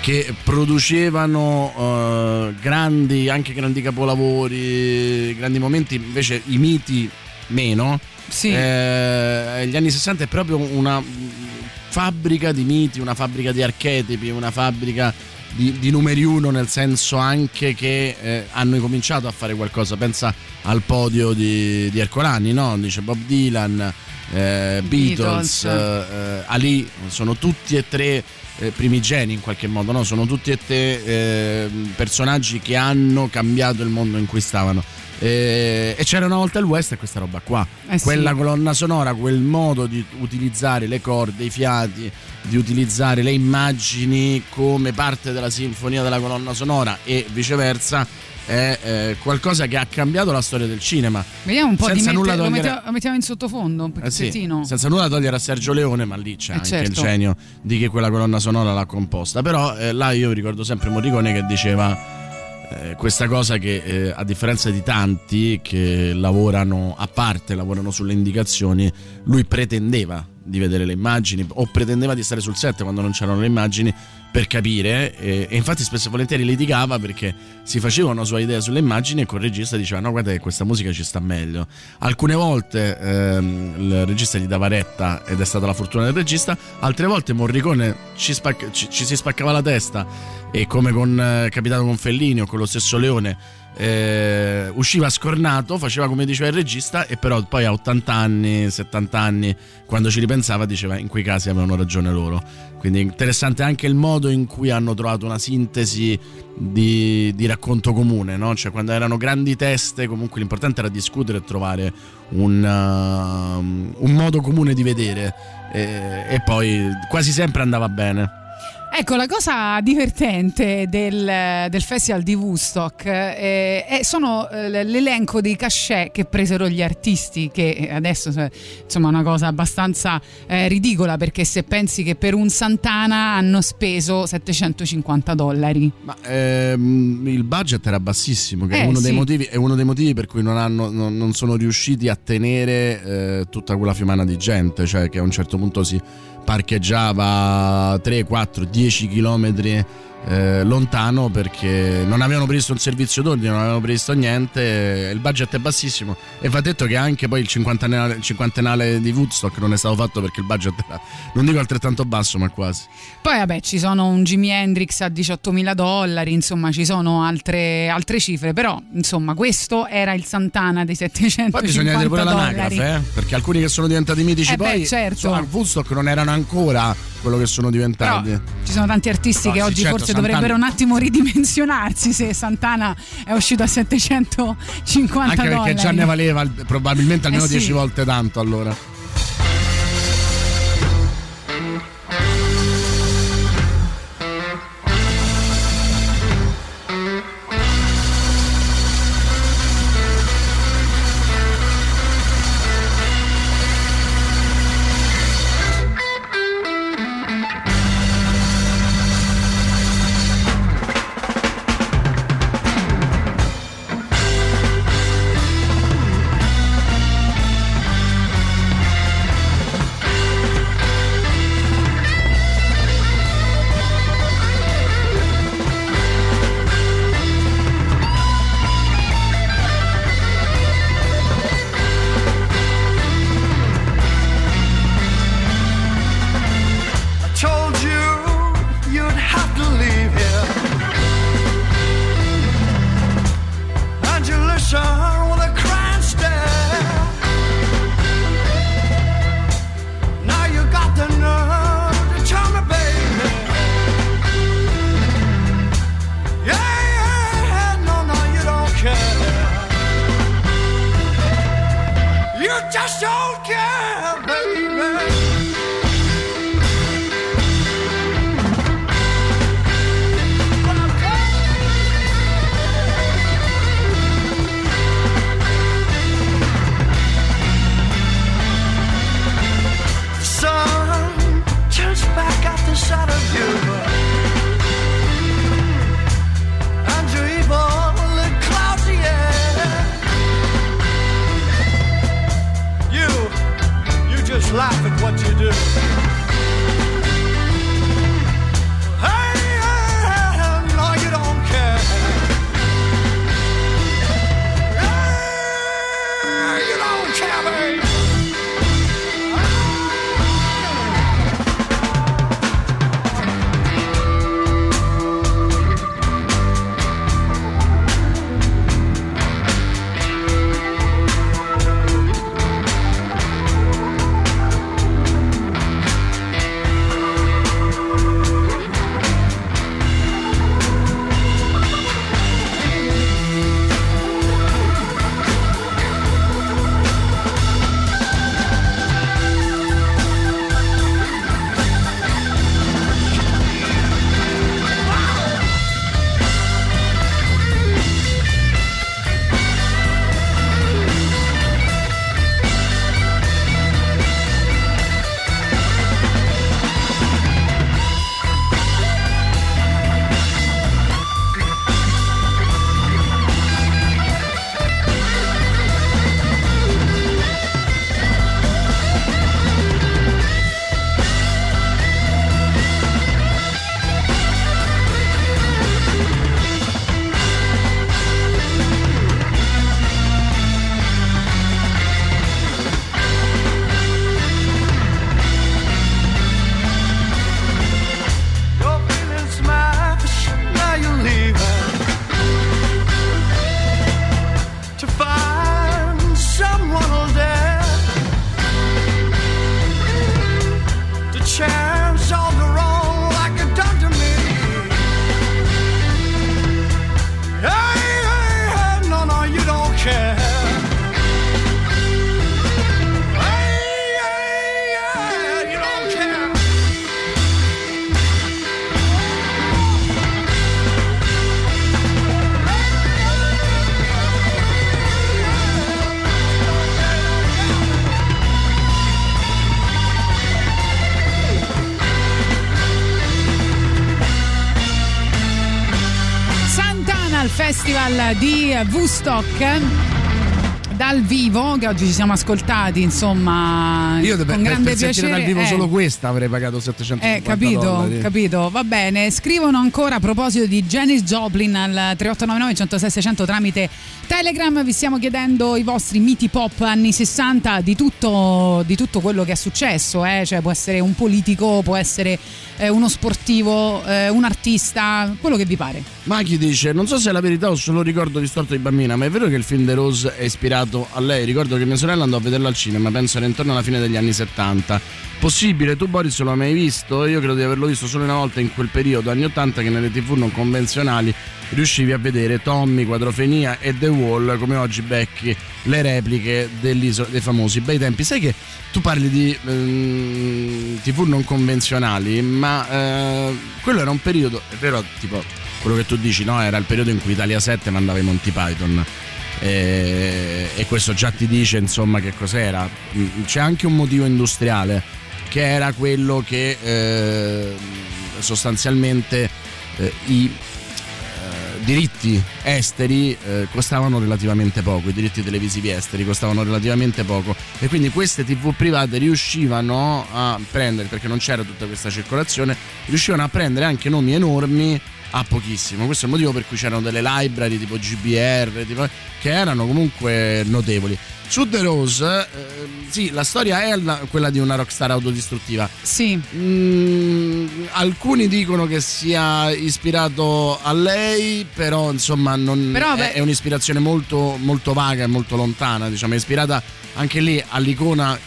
che producevano eh, grandi, anche grandi capolavori, grandi momenti, invece i miti meno. Sì. Eh, gli anni 60 è proprio una fabbrica di miti, una fabbrica di archetipi, una fabbrica di, di numeri uno, nel senso anche che eh, hanno cominciato a fare qualcosa. Pensa al podio di, di Ercolani, no? Dice Bob Dylan, eh, Beatles, Beatles. eh, Ali, sono tutti e tre eh, primigeni in qualche modo, no? sono tutti e tre eh, personaggi che hanno cambiato il mondo in cui stavano. Eh, e c'era una volta il West e questa roba qua, Eh sì. quella colonna sonora, quel modo di utilizzare le corde, i fiati, di utilizzare le immagini come parte della sinfonia della colonna sonora e viceversa è eh, qualcosa che ha cambiato la storia del cinema. Vediamo un po' Senza di lo, togliere- mettiamo, lo mettiamo in sottofondo un Eh sì, pezzettino. senza nulla togliere a Sergio Leone, ma lì c'è Eh anche certo. il genio di chi quella colonna sonora l'ha composta. Però eh, là io ricordo sempre Morricone che diceva eh, questa cosa che eh, a differenza di tanti che lavorano a parte, lavorano sulle indicazioni, lui pretendeva di vedere le immagini o pretendeva di stare sul set quando non c'erano le immagini per capire e, e infatti spesso e volentieri litigava perché si faceva una sua idea sulle immagini e col regista diceva no guarda che questa musica ci sta meglio. Alcune volte ehm, il regista gli dava retta ed è stata la fortuna del regista altre volte Morricone ci, spacca- ci- ci si spaccava la testa e come con eh, Capitano con Fellini o con lo stesso Leone eh, usciva scornato, faceva come diceva il regista e però poi a 80 anni, 70 anni, quando ci ripensava diceva in quei casi avevano ragione loro. Quindi interessante anche il modo in cui hanno trovato una sintesi di, di racconto comune, no? Cioè quando erano grandi teste comunque l'importante era discutere e trovare un, uh, un modo comune di vedere e, e poi quasi sempre andava bene. Ecco, la cosa divertente del, del festival di Woodstock eh, è- sono eh, l'elenco dei cachet che presero gli artisti, che adesso eh, insomma è una cosa abbastanza eh, ridicola perché se pensi che per un Santana hanno speso 750 dollari. Ma ehm, il budget era bassissimo, che è, Eh, uno dei sì. motivi, è uno dei motivi per cui non, hanno- non- non sono riusciti a tenere eh, tutta quella fiumana di gente, cioè che a un certo punto si parcheggiava 3, 4, 10 chilometri eh, lontano perché non avevano previsto un servizio d'ordine, non avevano previsto niente, il budget è bassissimo e va detto che anche poi il cinquantenale, il cinquantenale di Woodstock non è stato fatto perché il budget era, non dico altrettanto basso ma quasi. Poi vabbè ci sono un Jimi Hendrix a 18.000 dollari, insomma ci sono altre, altre cifre, però insomma questo era il Santana dei 750 Poi bisogna vedere pure l'anagrafe, eh? perché alcuni che sono diventati mitici Eh beh, poi certo. cioè, a Woodstock non erano ancora quello che sono Però diventati. ci sono tanti artisti No, che sì, oggi certo, forse Santana- dovrebbero un attimo ridimensionarsi se Santana è uscito a 750 Anche perché dollari. già ne valeva il- probabilmente almeno Eh sì. 10 volte tanto allora. Di Woodstock dal vivo che oggi ci siamo ascoltati insomma Io per, con per, grande per piacere dal vivo eh. solo questa avrei pagato 750 Eh, capito, dollari. capito, va bene. Scrivono ancora a proposito di Janis Joplin al 3899 106 600 tramite Telegram. Vi stiamo chiedendo i vostri miti pop anni 60 di tutto, di tutto quello che è successo. eh. Cioè, può essere un politico, può essere eh, uno sportivo, eh, un artista, quello che vi pare. Maghi dice: Non so se è la verità o solo ricordo distorto di bambina, ma è vero che il film The Rose è ispirato a lei. Ricordo che mia sorella andò a vederlo al cinema, penso era intorno alla fine degli anni 70. Possibile, tu Boris lo hai mai visto? Io credo di averlo visto solo una volta in quel periodo, anni 80, che nelle tv non convenzionali riuscivi a vedere Tommy, Quadrofenia e The Wall, come oggi becchi le repliche dell'isola dei famosi bei tempi. Sai che tu parli di ehm, tv non convenzionali, ma eh, quello era un periodo, è vero, tipo quello che tu dici, no? Era il periodo in cui Italia 7 mandava i Monty Python. E, e questo già ti dice insomma che cos'era. Mm, C'è anche un motivo industriale che era quello che eh, sostanzialmente eh, i eh, diritti esteri eh, costavano relativamente poco, i diritti televisivi esteri costavano relativamente poco e quindi queste tv private riuscivano a prendere, perché non c'era tutta questa circolazione, riuscivano a prendere anche nomi enormi a pochissimo. Questo è il motivo per cui c'erano delle library tipo GBR tipo- che erano comunque notevoli. Su The Rose, ehm, sì, la storia è la- quella di una rockstar autodistruttiva. Sì. Mm, alcuni dicono che sia ispirato a lei, però insomma non Però, è, è un'ispirazione molto, molto vaga e molto lontana, diciamo, è ispirata anche lì all'icona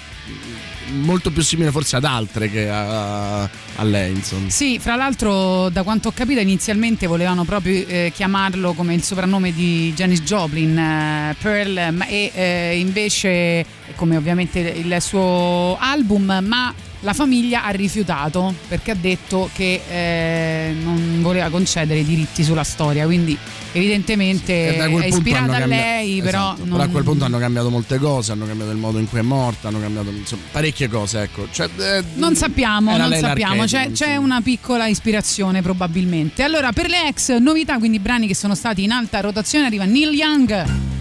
molto più simile forse ad altre che a, a lei, insomma. Sì, fra l'altro, da quanto ho capito, inizialmente volevano proprio eh, chiamarlo come il soprannome di Janis Joplin, eh, Pearl, e eh, invece come ovviamente il suo album, ma la famiglia ha rifiutato perché ha detto che eh, non voleva concedere i diritti sulla storia, quindi evidentemente è ispirata a lei, però, Esatto, non- però a quel punto hanno cambiato molte cose, hanno cambiato il modo in cui è morta, hanno cambiato insomma, parecchie cose, ecco. Cioè, eh, Non sappiamo, non sappiamo, c'è, c'è una piccola ispirazione probabilmente. Allora, per le ex novità, quindi brani che sono stati in alta rotazione, arriva Neil Young.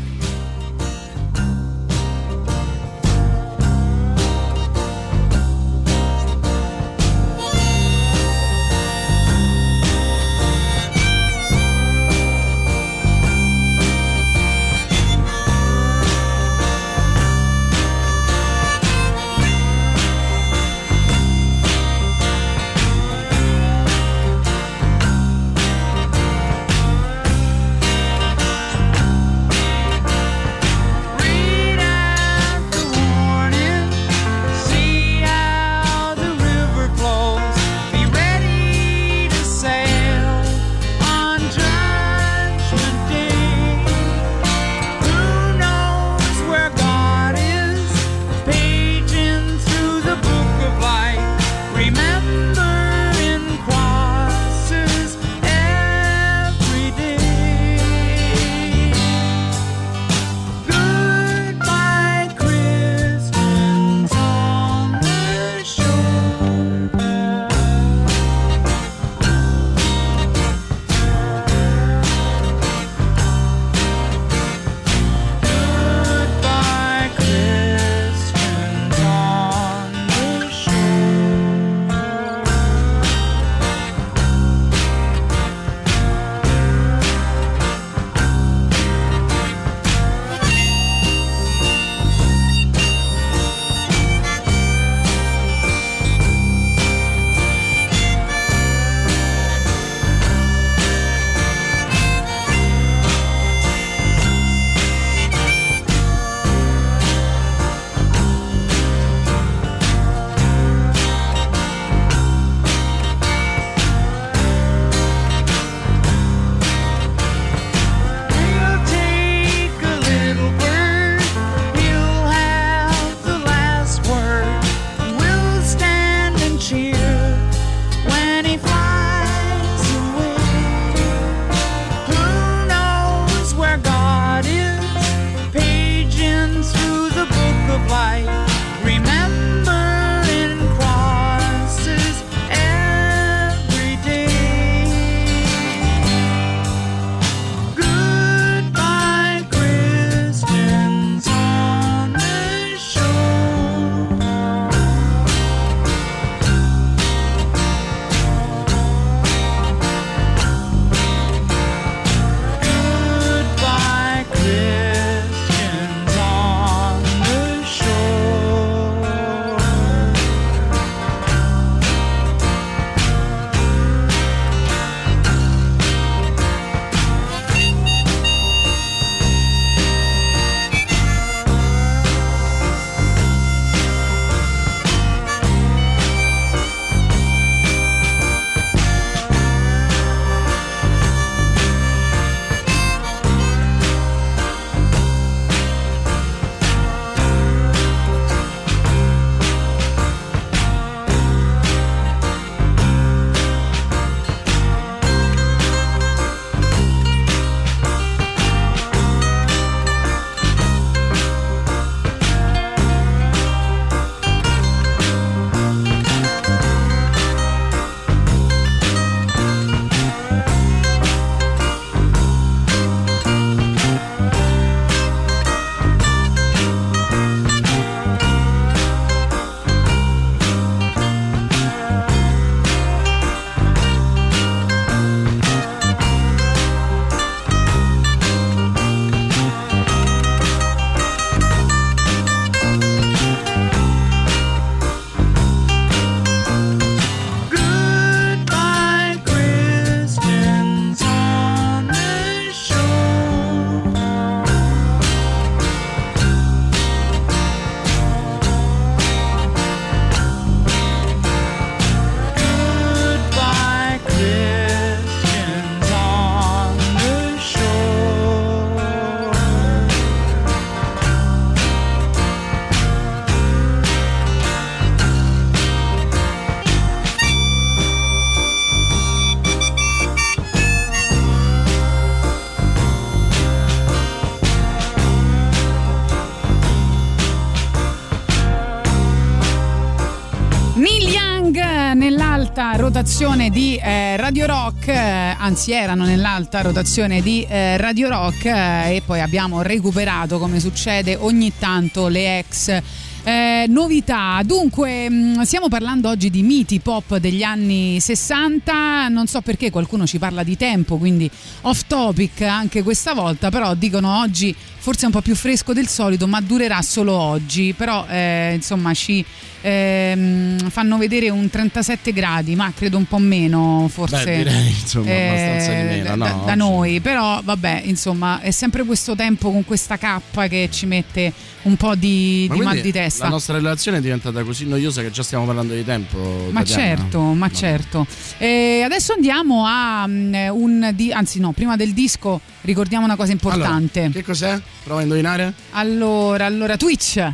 Rotazione di eh, Radio Rock, eh, anzi erano nell'alta rotazione di eh, Radio Rock eh, e poi abbiamo recuperato come succede ogni tanto le ex eh, novità. Dunque, mh, stiamo parlando oggi di miti pop degli anni 60. Non so perché qualcuno ci parla di tempo, quindi off topic anche questa volta, però dicono oggi forse un po' più fresco del solito, ma durerà solo oggi. Però eh, insomma ci ehm, fanno vedere un 37 gradi, ma credo un po' meno forse. Beh, direi, insomma, abbastanza di meno, da, no, da- noi, però vabbè, insomma, è sempre questo tempo con questa cappa che ci mette un po' di, Ma di mal di testa. La nostra relazione è diventata così noiosa che già stiamo parlando di tempo. Ma Tatiana? certo, ma No. certo. E adesso andiamo a mm, un di- anzi no, prima del disco ricordiamo una cosa importante. Allora, che cos'è? Prova a indovinare? Allora, allora Twitch.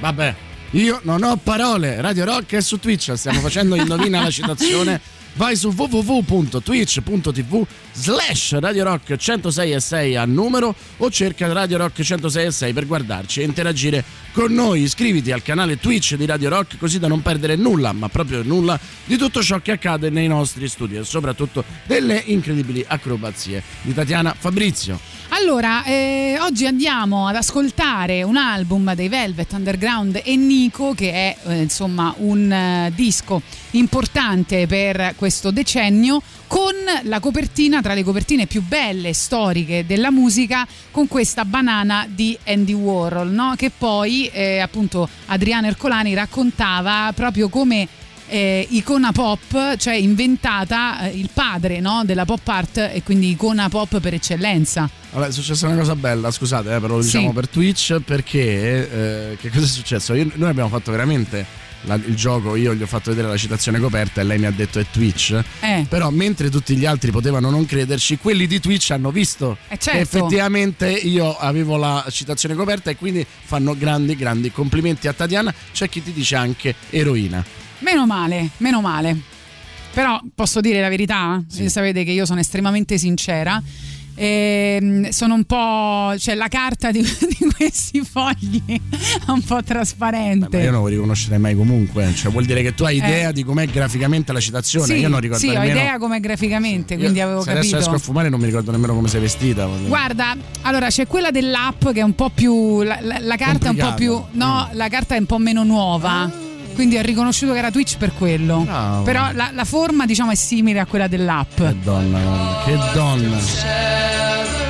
Vabbè, io non ho parole. Radio Rock è su Twitch. Stiamo facendo indovina la citazione. Vai su www.twitch.tv slash Radio Rock 106 e 6 a numero o cerca Radio Rock 106 e 6 per guardarci e interagire con noi. Iscriviti al canale Twitch di Radio Rock così da non perdere nulla, ma proprio nulla, di tutto ciò che accade nei nostri studi e soprattutto delle incredibili acrobazie di Tatiana Fabrizio. Allora, eh, oggi andiamo ad ascoltare un album dei Velvet Underground e Nico, che è eh, insomma un eh, disco importante per questo decennio, con la copertina, tra le copertine più belle, storiche della musica, con questa banana di Andy Warhol, no? che poi eh, appunto Adriano Ercolani raccontava proprio come eh, icona pop, cioè inventata eh, il padre no, della pop art e quindi icona pop per eccellenza. Allora, è successa una cosa bella, scusate, eh, però lo diciamo Sì. per Twitch perché eh, che cosa è successo? Io- noi abbiamo fatto veramente la- il gioco, io gli ho fatto vedere la citazione coperta e lei mi ha detto è Twitch. Eh. Però mentre tutti gli altri potevano non crederci, quelli di Twitch hanno visto Eh, che certo. effettivamente io avevo la citazione coperta e quindi fanno grandi, grandi complimenti a Tatiana. C'è chi ti dice anche eroina. Meno male, meno male. Però posso dire la verità? Sì. Sapete che io sono estremamente sincera. Ehm, sono un po'. cioè la carta di, di questi fogli è un po' trasparente. Ma io non lo riconoscerei mai comunque. Cioè, vuol dire che tu hai idea Eh. di com'è graficamente la citazione. Sì, io non ricordo sì, ho nemmeno. idea com'è graficamente, Io, quindi avevo se adesso capito. esco a fumare non mi ricordo nemmeno come sei vestita. Guarda, allora c'è quella dell'app che è un po' più. La, la- la carta è un po' più. Complicato. No, la carta è un po' meno nuova. Quindi ho riconosciuto che era Twitch per quello. Bravo. Però la, la forma, diciamo, è simile a quella dell'app. Che donna, che donna.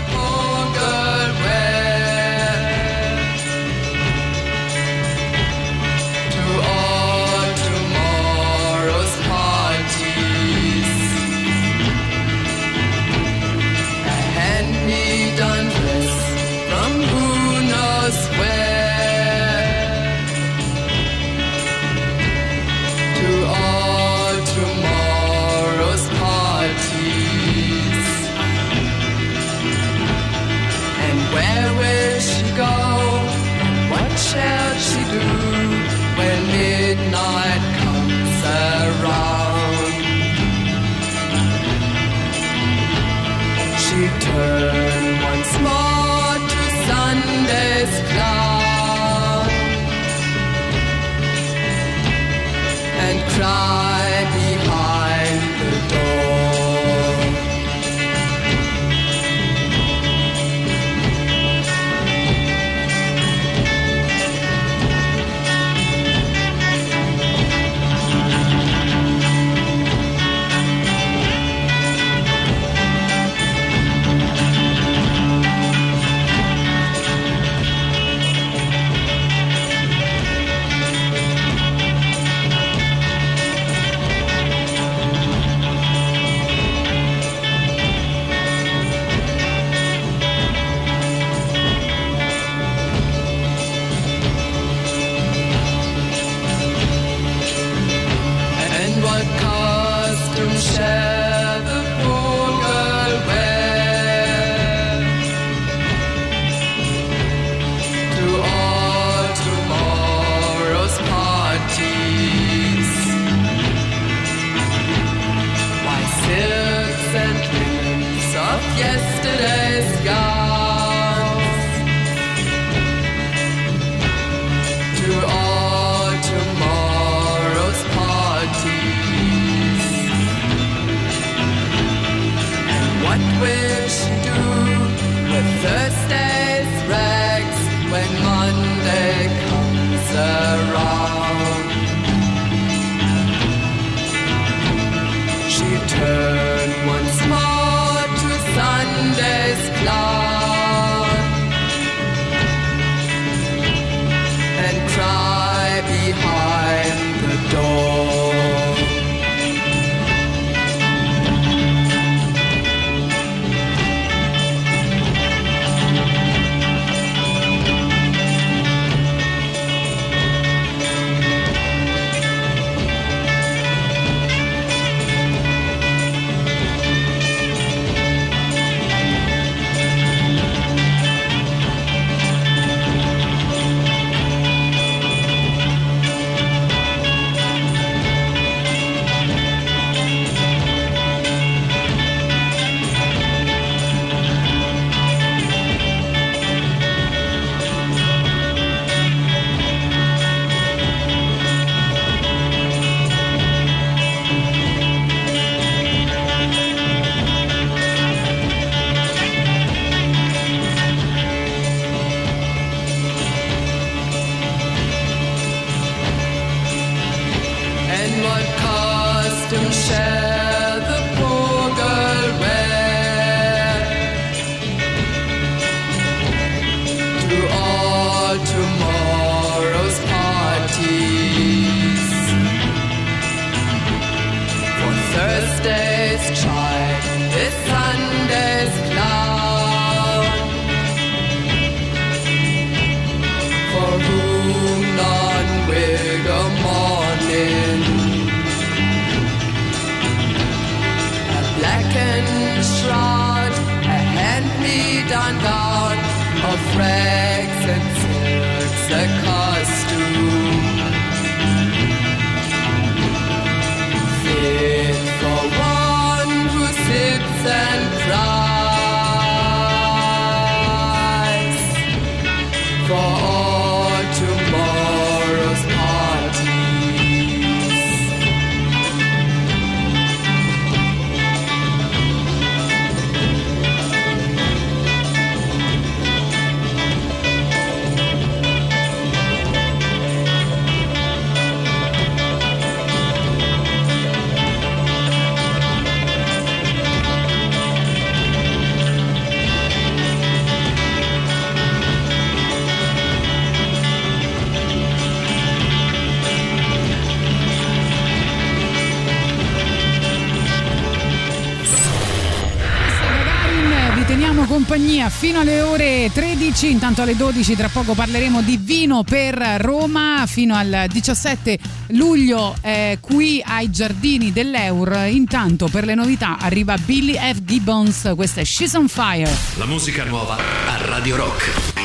compagnia fino alle ore 13, intanto alle 12 tra poco parleremo di vino per Roma fino al 17 luglio eh, qui ai giardini dell'Eur. Intanto per le novità arriva Billy F. Gibbons, questa è She's on Fire. La musica nuova a Radio Rock.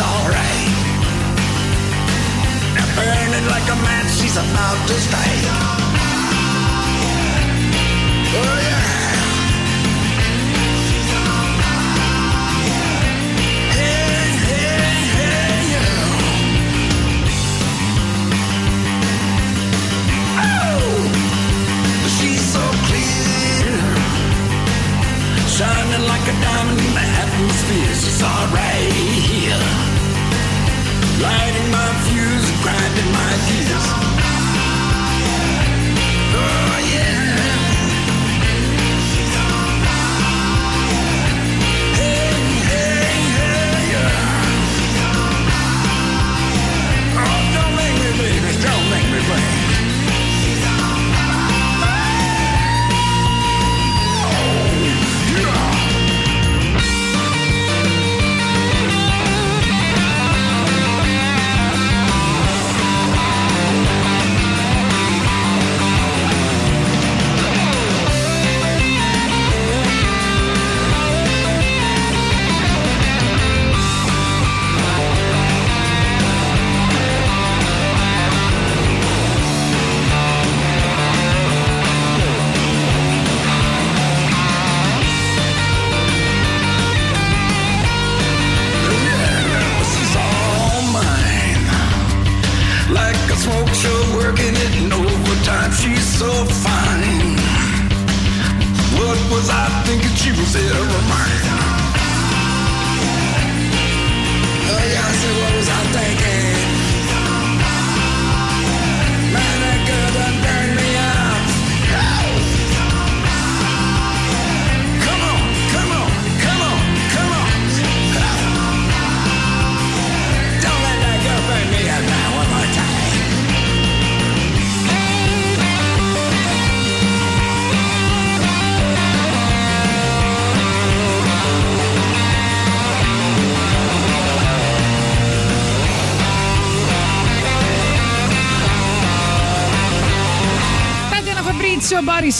alright. Now burning like a match, she's about to stay. Oh, yeah.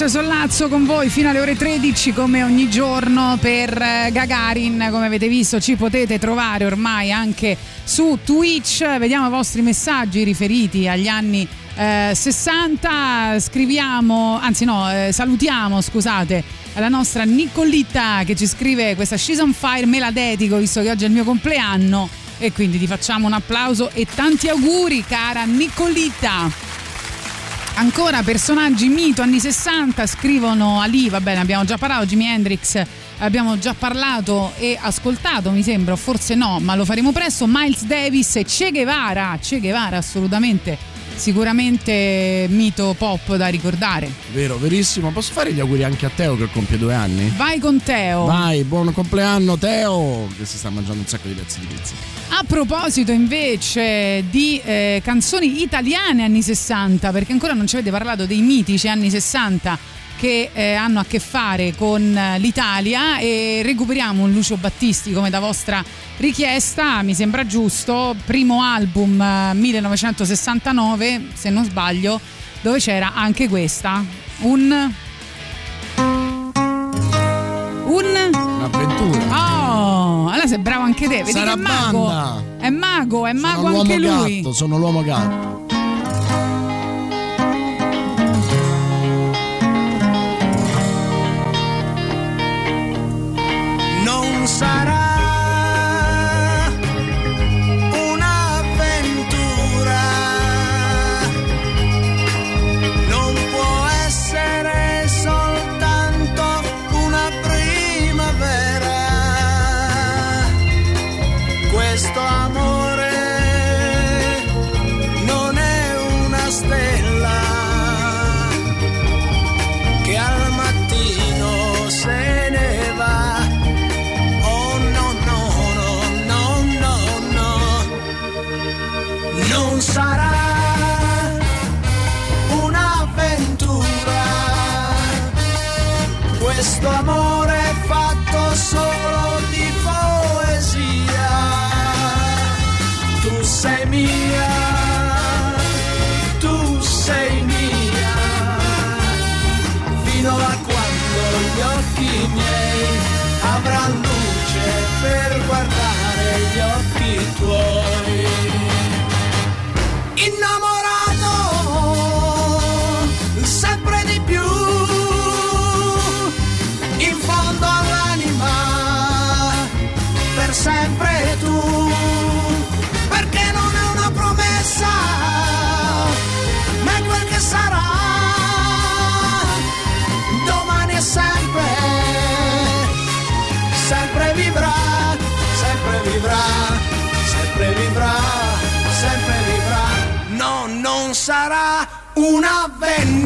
Sollazzo con voi fino alle ore 13 come ogni giorno per eh, Gagarin, come avete visto ci potete trovare ormai anche su Twitch, vediamo i vostri messaggi riferiti agli anni eh, 60, scriviamo, anzi no, eh, salutiamo scusate la nostra Nicolita che ci scrive questa She's on Fire, me la dedico visto che oggi è il mio compleanno. E quindi ti facciamo un applauso e tanti auguri cara Nicolita. Ancora personaggi mito anni 60 scrivono Ali, va bene, abbiamo già parlato, Jimi Hendrix, abbiamo già parlato e ascoltato, mi sembra, forse no, ma lo faremo presto. Miles Davis e Che Guevara, Che Guevara assolutamente, sicuramente mito pop da ricordare. Vero, verissimo. Posso fare gli auguri anche a Teo che compie due anni? Vai con Teo. Vai, buon compleanno Teo, che si sta mangiando un sacco di pezzi di pizza. A proposito invece di eh, canzoni italiane anni 60, perché ancora non ci avete parlato dei mitici anni 60 che eh, hanno a che fare con eh, l'Italia e recuperiamo un Lucio Battisti come da vostra richiesta, mi sembra giusto, primo album eh, 1969, se non sbaglio, dove c'era anche questa, un... Un... Un'avventura. Oh, allora sei bravo anche te. Vedi Sarà che è mago. banda. È mago, è mago sono anche lui. gatto, sono l'uomo gatto. non sarà un'avventura,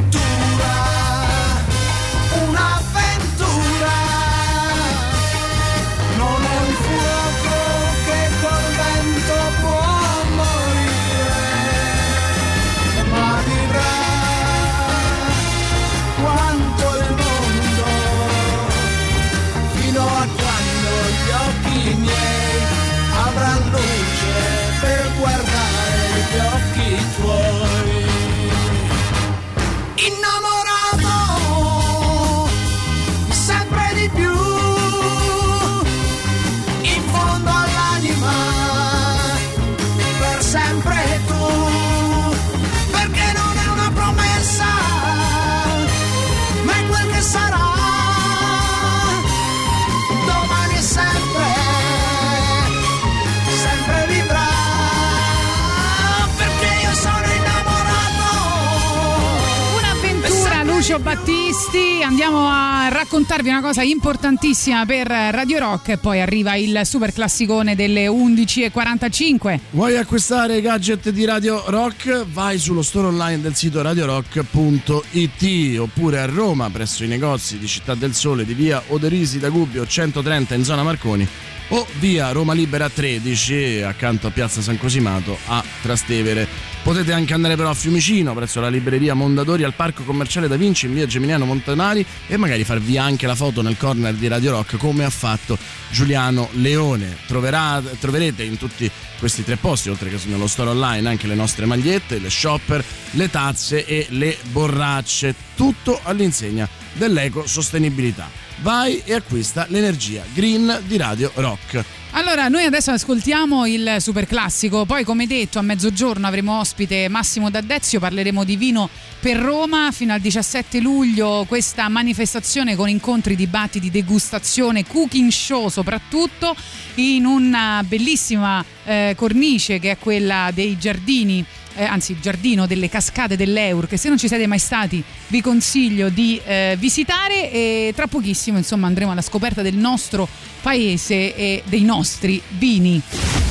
questi andiamo a raccontarvi una cosa importantissima per Radio Rock poi arriva il super classicone delle 11.45. Vuoi acquistare i gadget di Radio Rock? Vai sullo store online del sito radiorock.it oppure a Roma presso i negozi di Città del Sole di via Oderisi da Gubbio 130 in zona Marconi o via Roma Libera 13 accanto a Piazza San Cosimato a Trastevere. Potete anche andare però a Fiumicino presso la libreria Mondadori al Parco Commerciale Da Vinci in via Geminiano Montanari e magari farvi anche la foto nel corner di Radio Rock come ha fatto Giuliano Leone. Troverà- troverete in tutti questi tre posti, oltre che nello store online, anche le nostre magliette, le shopper, le tazze e le borracce, tutto all'insegna dell'ecosostenibilità. Vai e acquista l'energia green di Radio Rock. Allora, noi adesso ascoltiamo il super classico, poi come detto a mezzogiorno avremo ospite Massimo D'Addezio, parleremo di vino per Roma fino al 17 luglio, questa manifestazione con incontri, dibattiti, degustazione, cooking show soprattutto in una bellissima eh, cornice che è quella dei giardini eh, anzi il giardino delle cascate dell'Eur che se non ci siete mai stati vi consiglio di eh, visitare e tra pochissimo insomma andremo alla scoperta del nostro paese e dei nostri vini.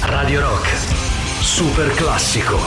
Radio Rock. Super classico.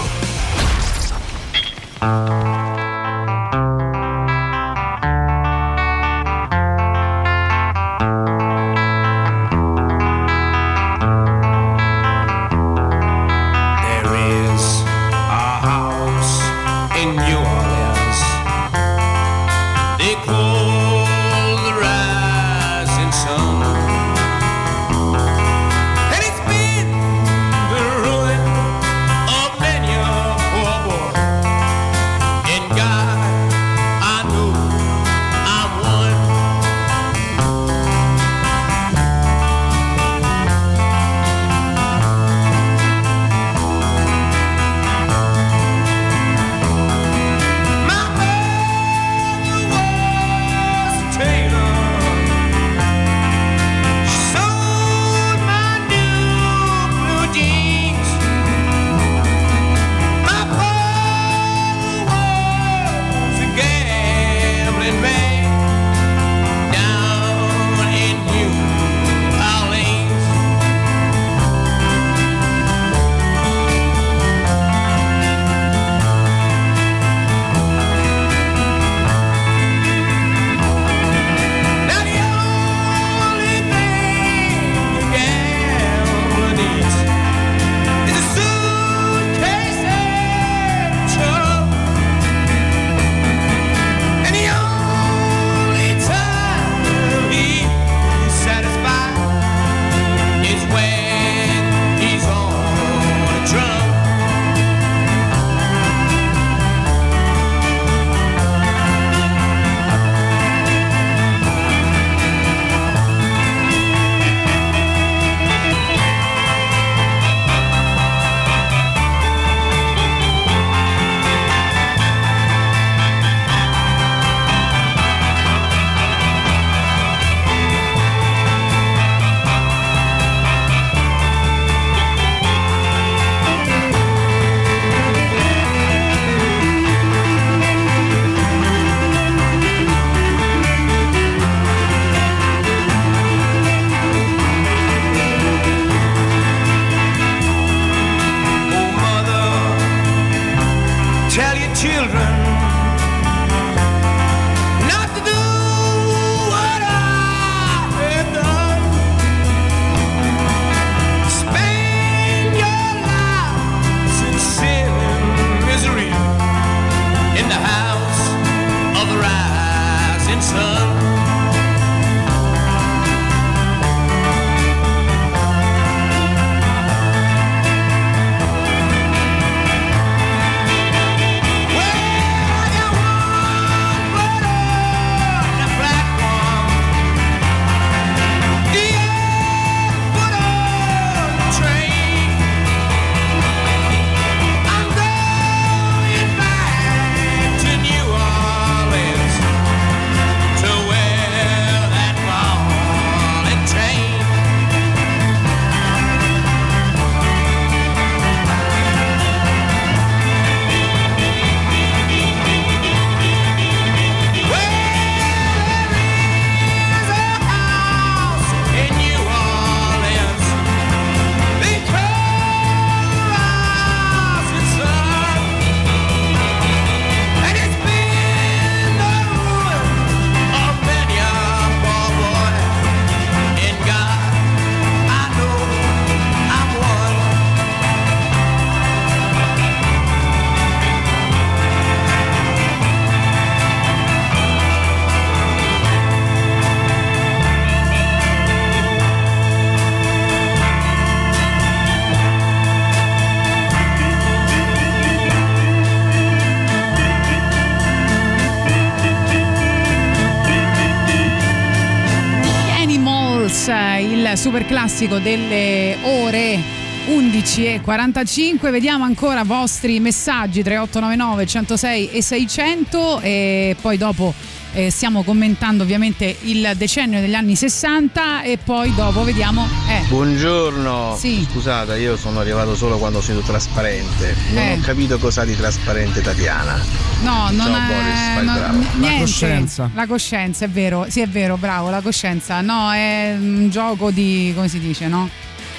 Super classico delle ore 11 e 45. Vediamo ancora vostri messaggi 3899 106 e 600 e poi dopo eh, stiamo commentando ovviamente il decennio degli anni 60 e poi dopo vediamo eh, Buongiorno, Sì. scusate, io sono arrivato solo quando sentito trasparente. Non Eh. ho capito cosa di trasparente Tatiana. No, non Ciao, è Boris, no, n- La niente. coscienza. La coscienza, è vero. Sì, è vero, bravo, la coscienza. No, è un gioco di come si dice, no?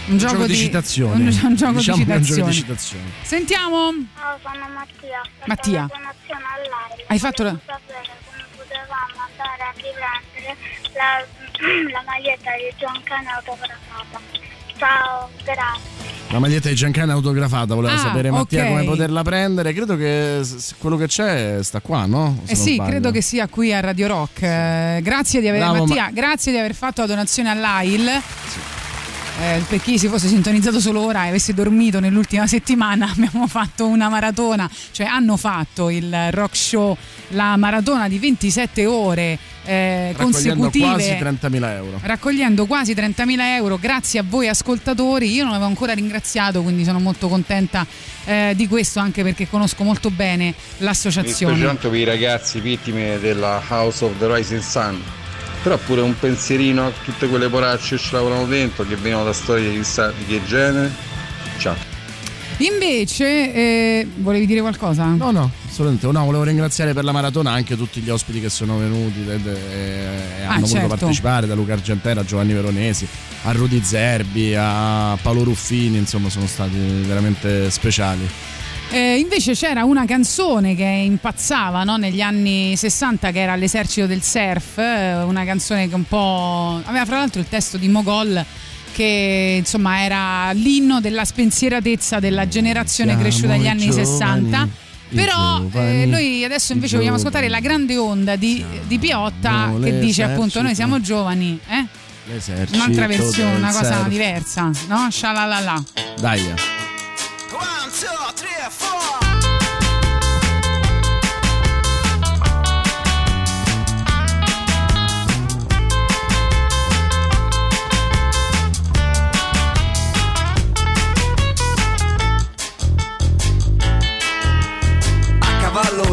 Un gioco di citazioni. Un, un gioco Diciamo di un gioco di citazioni. Sentiamo. Ciao, sono Mattia. Mattia. Hai fatto la- la, la maglietta di John Cane autografata. Ciao, grazie. La maglietta di Giancana autografata, voleva Ah, sapere Mattia ok. come poterla prendere. Credo che quello che c'è sta qua, no? Se Eh sì, sbaglio. credo che sia qui a Radio Rock. Eh, grazie di aver, Bravo, Mattia, ma- grazie di aver fatto la donazione all'AIL. Eh, per chi si fosse sintonizzato solo ora e avesse dormito nell'ultima settimana, abbiamo fatto una maratona, cioè hanno fatto il rock show, la maratona di 27 ore eh, Raccogliendo consecutive. quasi 30.000 euro. raccogliendo quasi 30.000 euro grazie a voi ascoltatori. Io non avevo ancora ringraziato, quindi sono molto contenta eh, di questo, anche perché conosco molto bene Mi l'associazione. tanto per i ragazzi vittime della House of the Rising Sun. Però pure un pensierino a tutte quelle poracce che ci lavorano dentro, che vengono da storie di chissà di che genere. Ciao. Invece, eh, volevi dire qualcosa? No, no, assolutamente. No, volevo ringraziare per la maratona anche tutti gli ospiti che sono venuti e, e Ah, hanno certo. voluto partecipare, da Luca Argentera a Giovanni Veronesi, a Rudy Zerbi, a Paolo Ruffini, insomma sono stati veramente speciali. Eh, invece c'era una canzone che impazzava no, negli anni 60 che era L'esercito del surf, eh, una canzone che un po' aveva fra l'altro il testo di Mogol che insomma era l'inno della spensieratezza della generazione Siamo cresciuta negli anni giovani. 60 però giovani, eh, noi adesso invece vogliamo ascoltare la grande onda di, di Piotta che dice appunto noi siamo giovani eh? un'altra versione una cosa surf. diversa no? shalala dai 1, 2, 3, 4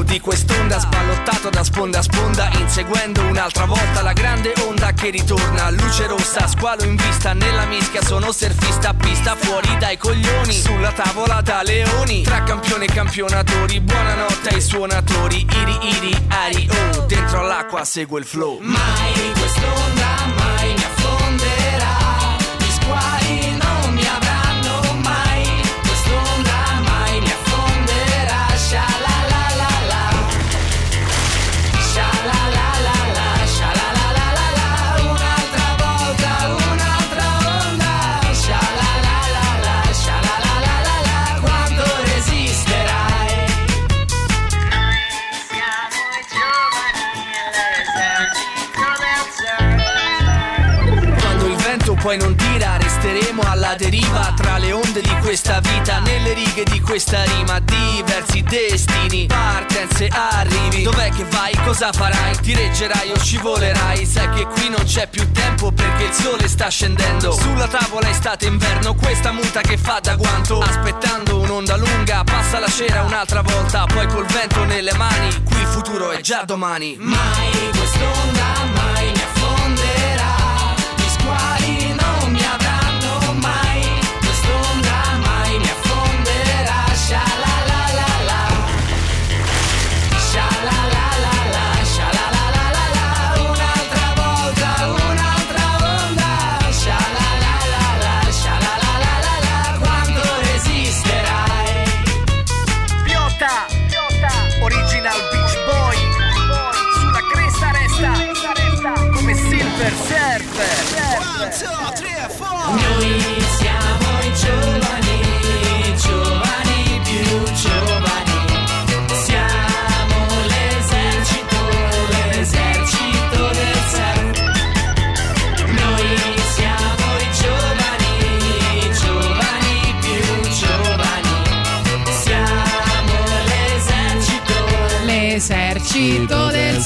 di quest'onda sballottato da sponda a sponda inseguendo un'altra volta la grande onda che ritorna. Luce rossa squalo in vista nella mischia sono surfista pista fuori dai coglioni. Sulla tavola da leoni tra campione e campionatori. Buonanotte ai suonatori iri iri ari oh. Dentro all'acqua segue il flow. Mai quest'onda mai poi non tira resteremo alla deriva Tra le onde di questa vita Nelle righe di questa rima Diversi destini Partenze, arrivi Dov'è che vai? Cosa farai? Ti reggerai o scivolerai? Sai che qui non c'è più tempo Perché il sole sta scendendo Sulla tavola estate inverno Questa muta che fa da guanto Aspettando un'onda lunga Passa la cera un'altra volta Poi col vento nelle mani Qui il futuro è già domani Mai quest'onda mai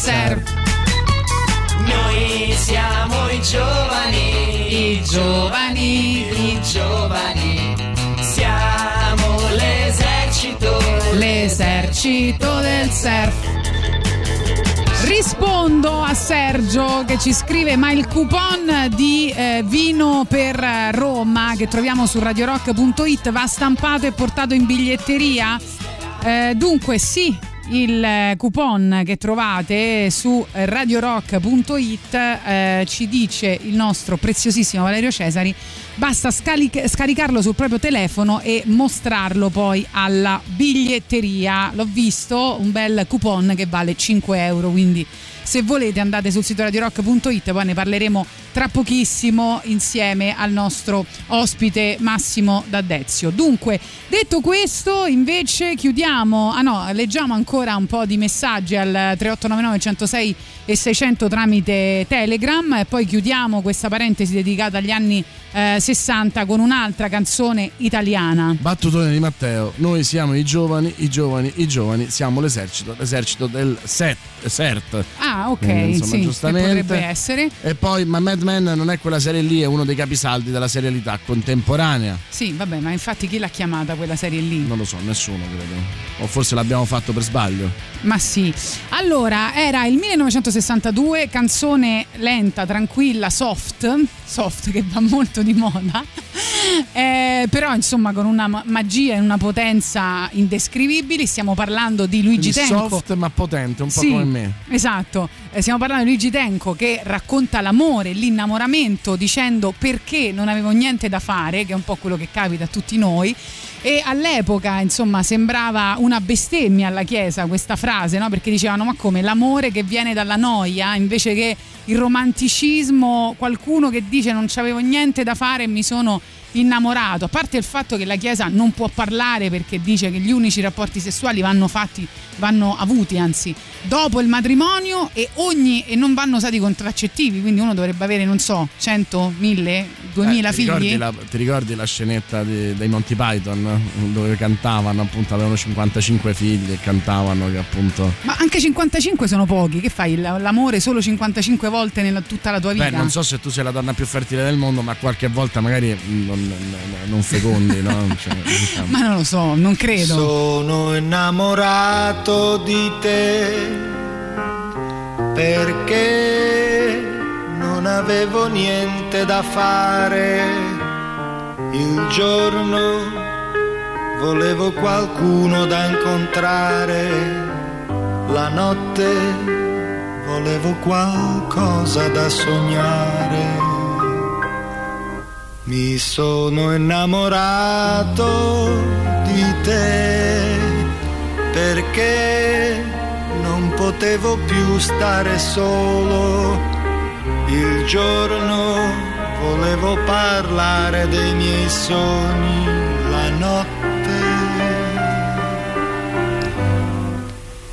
Surf. Noi siamo i giovani i giovani, i giovani, siamo l'esercito, l'esercito del surf. Rispondo a Sergio che ci scrive ma il coupon di eh, vino per Roma che troviamo su radiorock.it va stampato e portato in biglietteria? Eh, dunque sì, il eh, coupon che trovate su radiorock.it eh, ci dice il nostro preziosissimo Valerio Cesari basta scaric- scaricarlo sul proprio telefono e mostrarlo poi alla biglietteria. L'ho visto un bel coupon che vale 5 euro quindi se volete andate sul sito radiorock.it poi ne parleremo tra pochissimo insieme al nostro ospite Massimo D'Addezio. Dunque, detto questo, invece chiudiamo, ah no, leggiamo ancora un po' di messaggi al 3899 106 e 600 tramite Telegram e poi chiudiamo questa parentesi dedicata agli anni eh, 60 con un'altra canzone italiana. Battutone di Matteo, noi siamo i giovani, i giovani, i giovani, siamo l'esercito, l'esercito del set, CERT. Ah, ok, Eh, insomma, sì, giustamente. potrebbe essere. E poi, ma Mad Men non è quella serie lì, è uno dei capisaldi della serialità contemporanea. Sì, vabbè, ma infatti chi l'ha chiamata quella serie lì? Non lo so, nessuno credo. O forse l'abbiamo fatto per sbaglio. Ma sì. Allora, era il 1962, canzone lenta, tranquilla, soft, soft che va molto di moda, eh, però insomma con una ma- magia e una potenza indescrivibili. Stiamo parlando di Luigi Quindi Tenco. soft ma potente, un po' Sì, come me. Esatto, Eh, stiamo parlando di Luigi Tenco che racconta l'amore, l'innamoramento dicendo perché non avevo niente da fare, che è un po' quello che capita a tutti noi. E all'epoca, insomma, sembrava una bestemmia alla Chiesa questa frase, no? Perché dicevano: ma come l'amore che viene dalla noia invece che il romanticismo, qualcuno che dice non c'avevo niente da fare e mi sono innamorato. A parte il fatto che la Chiesa non può parlare perché dice che gli unici rapporti sessuali vanno fatti, vanno avuti, anzi, dopo il matrimonio e ogni e non vanno usati contraccettivi, quindi uno dovrebbe avere, non so, 100, 1000, 2000 Eh, ti figli. la- ti ricordi la scenetta di- dei Monty Python dove cantavano appunto avevano 55 figli e cantavano che appunto Ma anche 55 sono pochi, che fai? L'amore solo 55 volte nella tutta la tua vita? Beh, non so se tu sei la donna più fertile del mondo, ma qualche volta magari non, non- non fecondi, no? Cioè, diciamo. Ma non lo so, non credo. Sono innamorato di te perché non avevo niente da fare. Il giorno volevo qualcuno da incontrare. La notte volevo qualcosa da sognare. Mi sono innamorato di te perché non potevo più stare solo. Il giorno volevo parlare dei miei sogni, la notte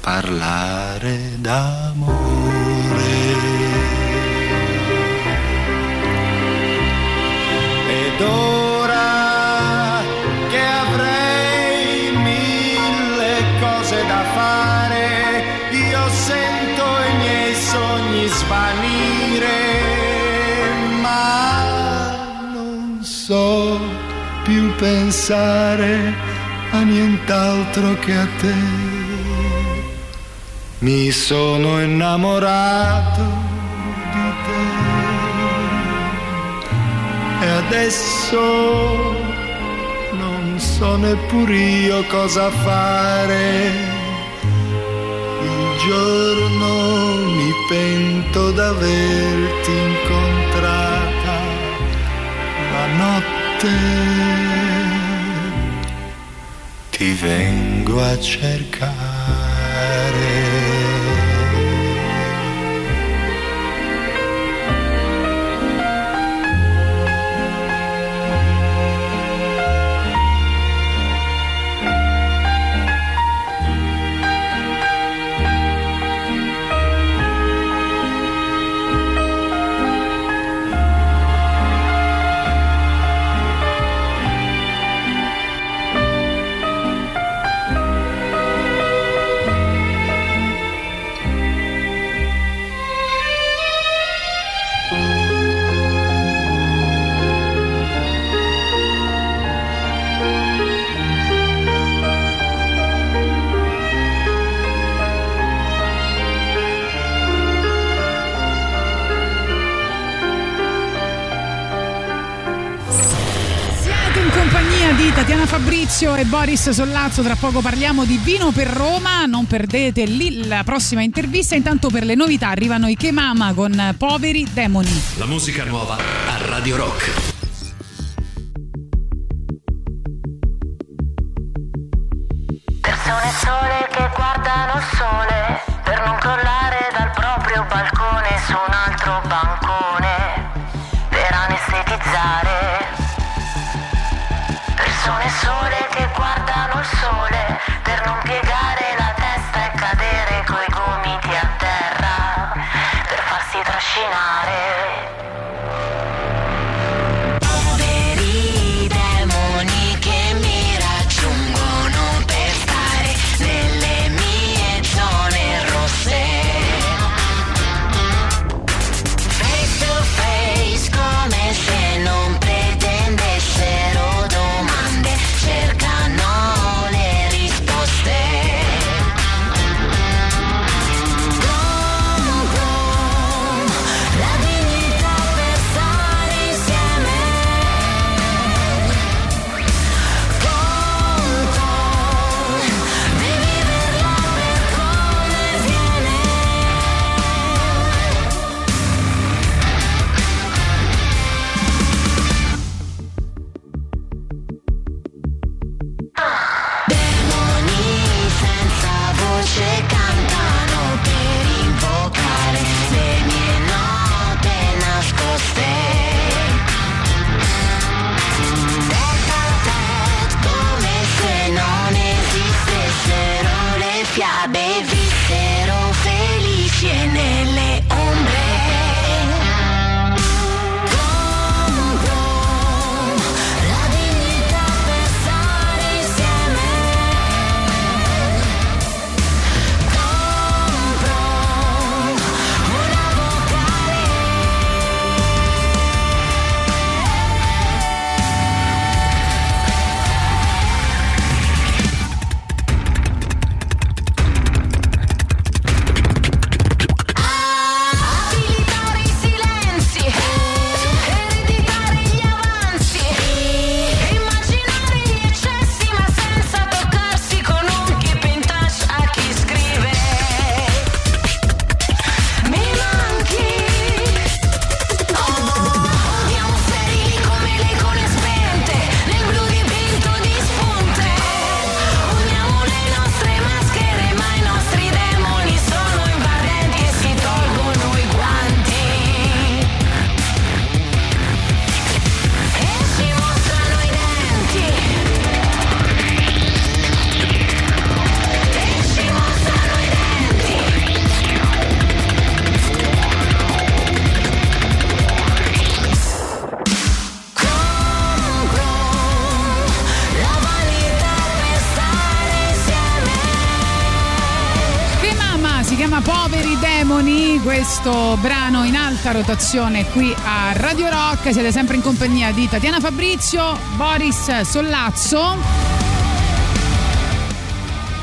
parlare d'amore. Ed ora che avrei mille cose da fare, io sento i miei sogni svanire, ma non so più pensare a nient'altro che a te. Mi sono innamorato di te e adesso non so neppur io cosa fare. Il giorno mi pento d'averti incontrata, la notte ti vengo a cercare. Fabrizio e Boris Sollazzo. Tra poco parliamo di vino per Roma. Non perdete lì la prossima intervista. Intanto per le novità arrivano i Kemama con Poveri Demoni. La musica nuova a Radio Rock. Persone sole che guardano il sole per non crollare dal proprio balcone su un altro bancone per anestetizzare. Persone sole trascinare. Rotazione qui a Radio Rock. Siete sempre in compagnia di Tatiana Fabrizio, Boris Sollazzo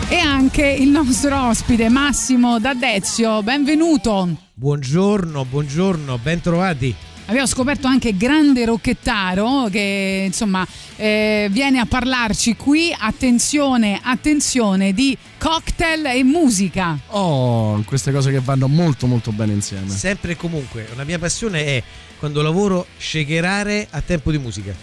e anche il nostro ospite Massimo D'Adezio. Benvenuto. Buongiorno, buongiorno, ben trovati. Abbiamo scoperto anche grande rocchettaro che insomma eh, viene a parlarci qui. Attenzione, attenzione di cocktail e musica. Oh, queste cose che vanno molto molto bene insieme. Sempre e comunque, una mia passione è quando lavoro shakerare a tempo di musica.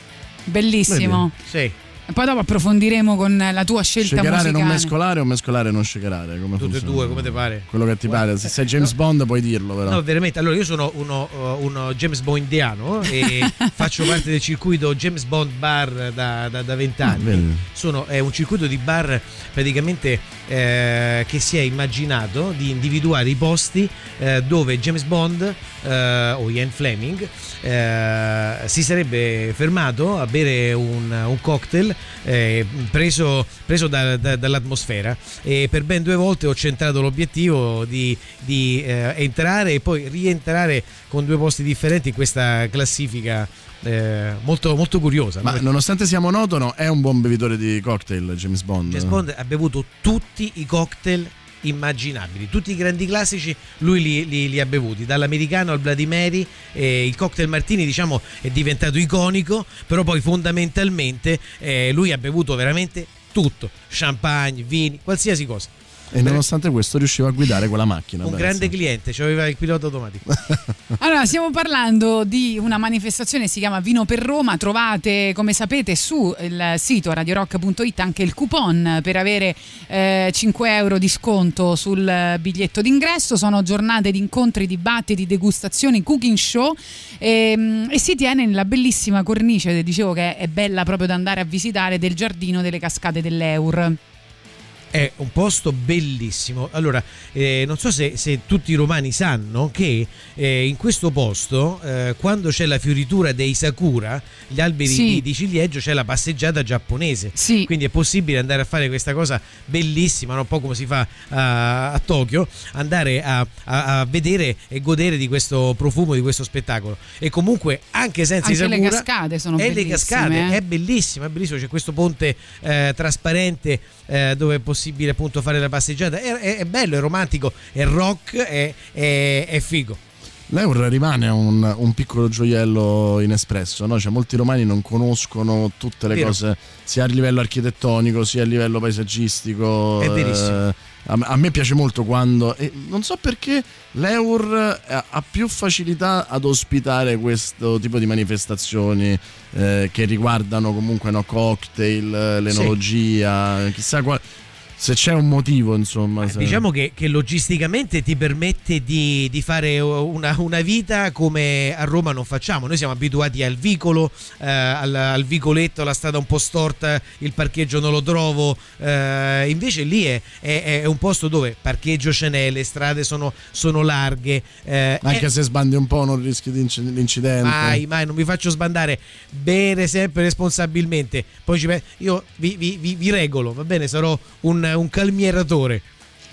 Bellissimo. Sì. E poi dopo approfondiremo con la tua scelta Shakerare musicale. non mescolare o mescolare non shakerare? Come Tutte e due, come ti pare? Quello che ti pare. Se sei James Bond puoi dirlo però. No, veramente. Allora, io sono uno, uh, uno James Bondiano e faccio parte del circuito James Bond Bar da, da, da 20 Ah, anni. vedi. Sono, è un circuito di bar praticamente eh, che si è immaginato di individuare i posti eh, dove James Bond eh, o Ian Fleming eh, si sarebbe fermato a bere un, un cocktail eh, preso, preso da- da- dall'atmosfera e per ben due volte ho centrato l'obiettivo di, di, eh, entrare e poi rientrare con due posti differenti in questa classifica eh, molto, molto curiosa. Ma no? nonostante sia monotono, è un buon bevitore di cocktail James Bond. James Bond ha bevuto tutti i cocktail immaginabili. Tutti i grandi classici lui li, li- li ha bevuti, dall'americano al Mary, eh, il cocktail martini diciamo è diventato iconico, però poi fondamentalmente eh, lui ha bevuto veramente tutto, champagne, vini, qualsiasi cosa. E nonostante questo riusciva a guidare quella macchina. Un pensa. grande cliente, cioè aveva il pilota automatico. Allora, stiamo parlando di una manifestazione che si chiama Vino per Roma. Trovate, come sapete, sul sito radiorock.it anche il coupon per avere eh, 5 euro di sconto sul biglietto d'ingresso. Sono giornate di incontri, dibattiti, degustazioni, cooking show e, e si tiene nella bellissima cornice, dicevo che è bella proprio da andare a visitare, del giardino delle cascate dell'Eur. È un posto bellissimo. Allora, eh, non so se, se tutti i romani sanno che eh, in questo posto, eh, quando c'è la fioritura dei sakura, gli alberi Sì. di, di ciliegio, c'è la passeggiata giapponese. Sì. Quindi è possibile andare a fare questa cosa bellissima, no? un po' come si fa a, a Tokyo, andare a, a- a vedere e godere di questo profumo, di questo spettacolo. E comunque, anche senza Anche i le sakura, cascate sono e le bellissime, cascate, eh. è bellissimo, è bellissimo. C'è questo ponte eh, trasparente eh, dove è possibile appunto fare la passeggiata. È, è- è bello, è romantico, è rock, è, è- figo. L'Eur rimane un, un piccolo gioiello inespresso, no? Cioè, molti romani non conoscono tutte le Vero. cose, sia a livello architettonico, sia a livello paesaggistico. È verissimo. eh, a, a me piace molto quando. e non so perché l'Eur eh, ha più facilità ad ospitare questo tipo di manifestazioni eh, che riguardano comunque no, cocktail, eh, l'enologia, chissà qua- se c'è un motivo, insomma. se- Diciamo che, che logisticamente ti permette di, di fare una, una vita come a Roma non facciamo. Noi siamo abituati al vicolo, eh, al, al vicoletto, la strada un po' storta, il parcheggio non lo trovo. eh, invece lì è, è- è un posto dove parcheggio ce n'è, le strade sono, sono larghe. eh, Anche se sbandi un po' non rischi l'incidente. Mai, mai, non mi faccio sbandare. Bere sempre responsabilmente. Poi ci io vi, vi- vi- vi regolo, va bene? Sarò un, un calmieratore.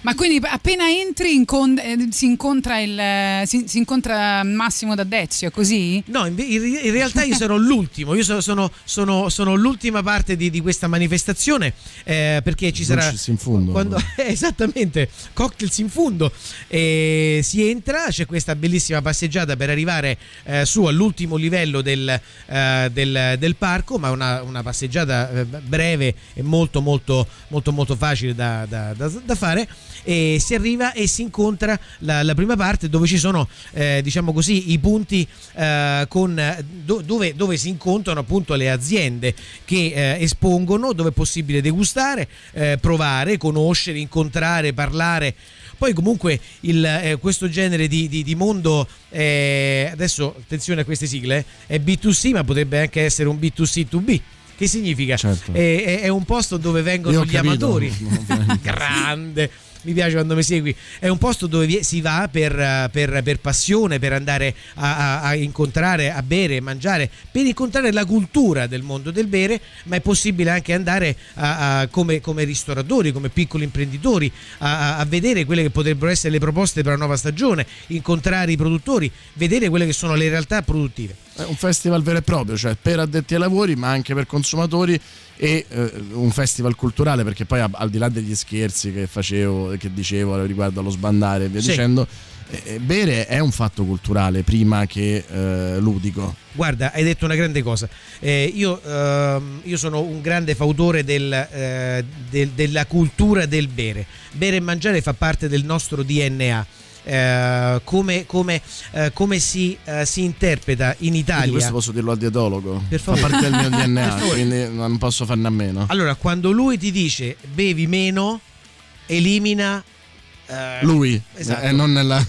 Ma quindi appena entri incon- eh, si, incontra il, eh, si, si incontra Massimo D'Addezio, è così? No, in, in- realtà io sono l'ultimo, io sono, sono- sono- sono l'ultima parte di, di questa manifestazione eh, perché ci sarà... Dolci in fondo. Quando, eh, esattamente, cocktails in fondo. E si entra, c'è questa bellissima passeggiata per arrivare eh, su all'ultimo livello del, eh, del- del parco, ma una, una passeggiata breve e molto molto molto molto facile da, da- da- da fare. E si arriva e si incontra la, la prima parte dove ci sono, eh, diciamo così, i punti eh, con, do- dove, dove si incontrano appunto le aziende che eh, espongono, dove è possibile degustare, eh, provare, conoscere, incontrare, parlare. Poi comunque il, eh, questo genere di, di- di mondo, eh, adesso attenzione a queste sigle, eh, è B2C ma potrebbe anche essere un B2C2B. Che significa? Certo. È, è- è un posto dove vengono gli capito. amatori. Grande. Mi piace quando mi segui. È un posto dove si va per, per- per passione, per andare a, a- a incontrare, a bere, mangiare, per incontrare la cultura del mondo del bere, ma è possibile anche andare a- come, come ristoratori, come piccoli imprenditori, a vedere quelle che potrebbero essere le proposte per la nuova stagione, incontrare i produttori, vedere quelle che sono le realtà produttive. È un festival vero e proprio, cioè per addetti ai lavori, ma anche per consumatori e eh, un festival culturale, perché poi a- al di là degli scherzi che facevo, che dicevo riguardo allo sbandare e via Sì. dicendo, eh, bere è un fatto culturale prima che eh, ludico. Guarda, hai detto una grande cosa. Eh, io, ehm, io sono un grande fautore del, eh, del- della cultura del bere. Bere e mangiare fa parte del nostro DNA. Eh, come, come, eh, come si, eh, si interpreta in Quindi Italia? questo posso dirlo al dietologo. Per Fa favore. parte del mio DNA, quindi non posso farne a meno. Allora, quando lui ti dice bevi meno, elimina. eh, Lui, Esatto. e non, nella-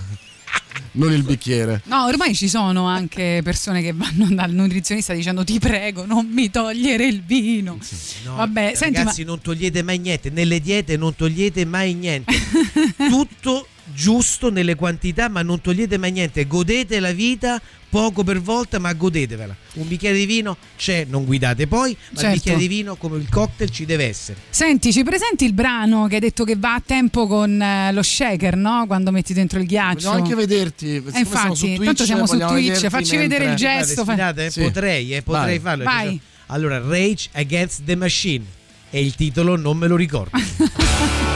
non il bicchiere. No, ormai ci sono anche persone che vanno dal nutrizionista dicendo ti prego non mi togliere il vino. No, Vabbè, senti, ma ragazzi, non togliete mai niente. Nelle diete non togliete mai niente. Tutto giusto nelle quantità, ma non togliete mai niente. Godete la vita poco per volta, ma godetevela. Un bicchiere di vino c'è, non guidate poi, ma Certo. il bicchiere di vino, come il cocktail, ci deve essere. Senti, ci presenti il brano che hai detto che va a tempo con eh, lo shaker, no? Quando metti dentro il ghiaccio. Vogliamo anche vederti. Eh, siccome siamo su infatti, Twitch, tanto siamo su Twitch, facci vedere il mentre- gesto. fa- Sfidate, eh? Sì. Potrei, eh, potrei Vai. farlo. Vai. Allora, Rage Against the Machine. E il titolo non me lo ricordo.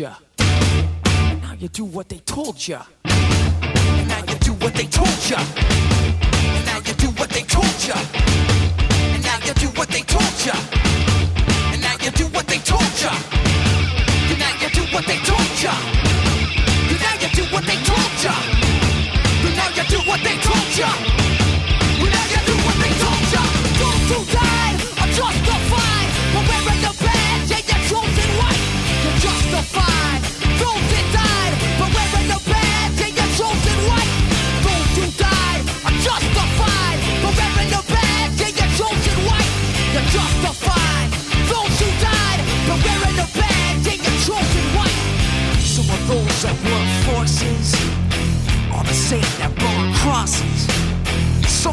you. Now you do what they told you. Now you do what they told you. Now you do what they told you. And now you do what they told you. And now you do what they told you.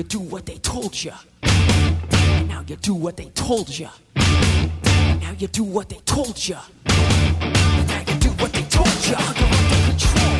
you do what they told you. And now you do what they told you. And now you do what they told you. And now you do what they told you. Under control.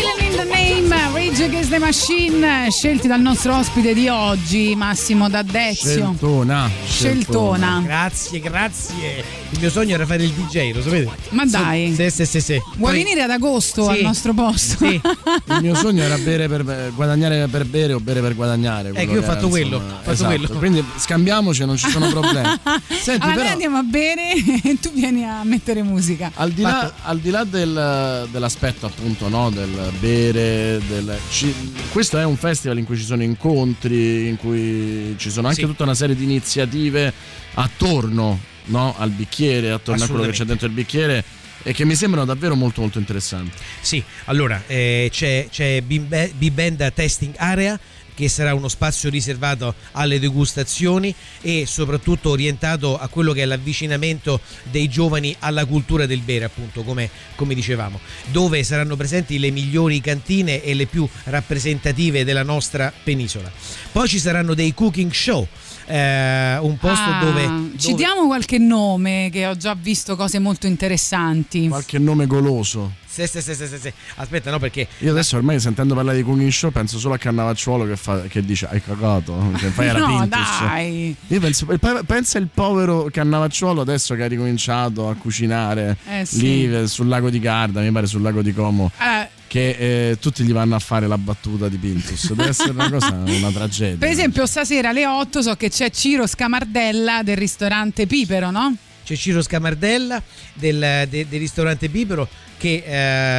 in the Name, Rage Against the Machine, scelti dal nostro ospite di oggi, Massimo D'Addezio. Sceltona. Sceltona. Grazie, grazie. Il mio sogno era fare il DJ, lo sapete? Ma dai. Sì, sì, sì, sì. Vuoi Poi- venire ad agosto Sì. al nostro posto? Sì. Il mio sogno era bere per guadagnare per bere o bere per guadagnare. Che io ho fatto quello, insomma, fatto esatto. quello. Quindi scambiamoci, non ci sono problemi. Senti, allora però, noi andiamo a bere e tu vieni a mettere musica. al di là, al di là del- dell'aspetto appunto no, del bere, del, ci- questo è un festival in cui ci sono incontri, in cui ci sono anche Sì. tutta una serie di iniziative attorno no, al bicchiere, attorno a quello che c'è dentro il bicchiere e che mi sembrano davvero molto molto interessanti. Sì, allora eh, c'è, c'è Bibenda Testing Area che sarà uno spazio riservato alle degustazioni e soprattutto orientato a quello che è l'avvicinamento dei giovani alla cultura del bere, appunto, come, come dicevamo, dove saranno presenti le migliori cantine e le più rappresentative della nostra penisola. Poi ci saranno dei cooking show, eh, un posto Ah, dove, Ci dove- diamo qualche nome che ho già visto cose molto interessanti. Qualche nome goloso. Sì, sì, sì, sì, sì, sì. Aspetta, no, perché Io adesso ormai sentendo parlare di cooking show penso solo a Cannavacciuolo che, fa- che dice hai cagato, che fai era no, Pintus. dai. Io penso, pe- pensa il povero Cannavacciuolo adesso che ha ricominciato a cucinare Eh, sì. lì eh, sul lago di Garda, mi pare sul lago di Como. Allora, Che eh, tutti gli vanno a fare la battuta di Pintus. Deve essere una cosa, una tragedia. per esempio, stasera alle 8 so che c'è Ciro Scamardella del ristorante Pipero, no? c'è Ciro Scamardella del, de- del ristorante Bibero che,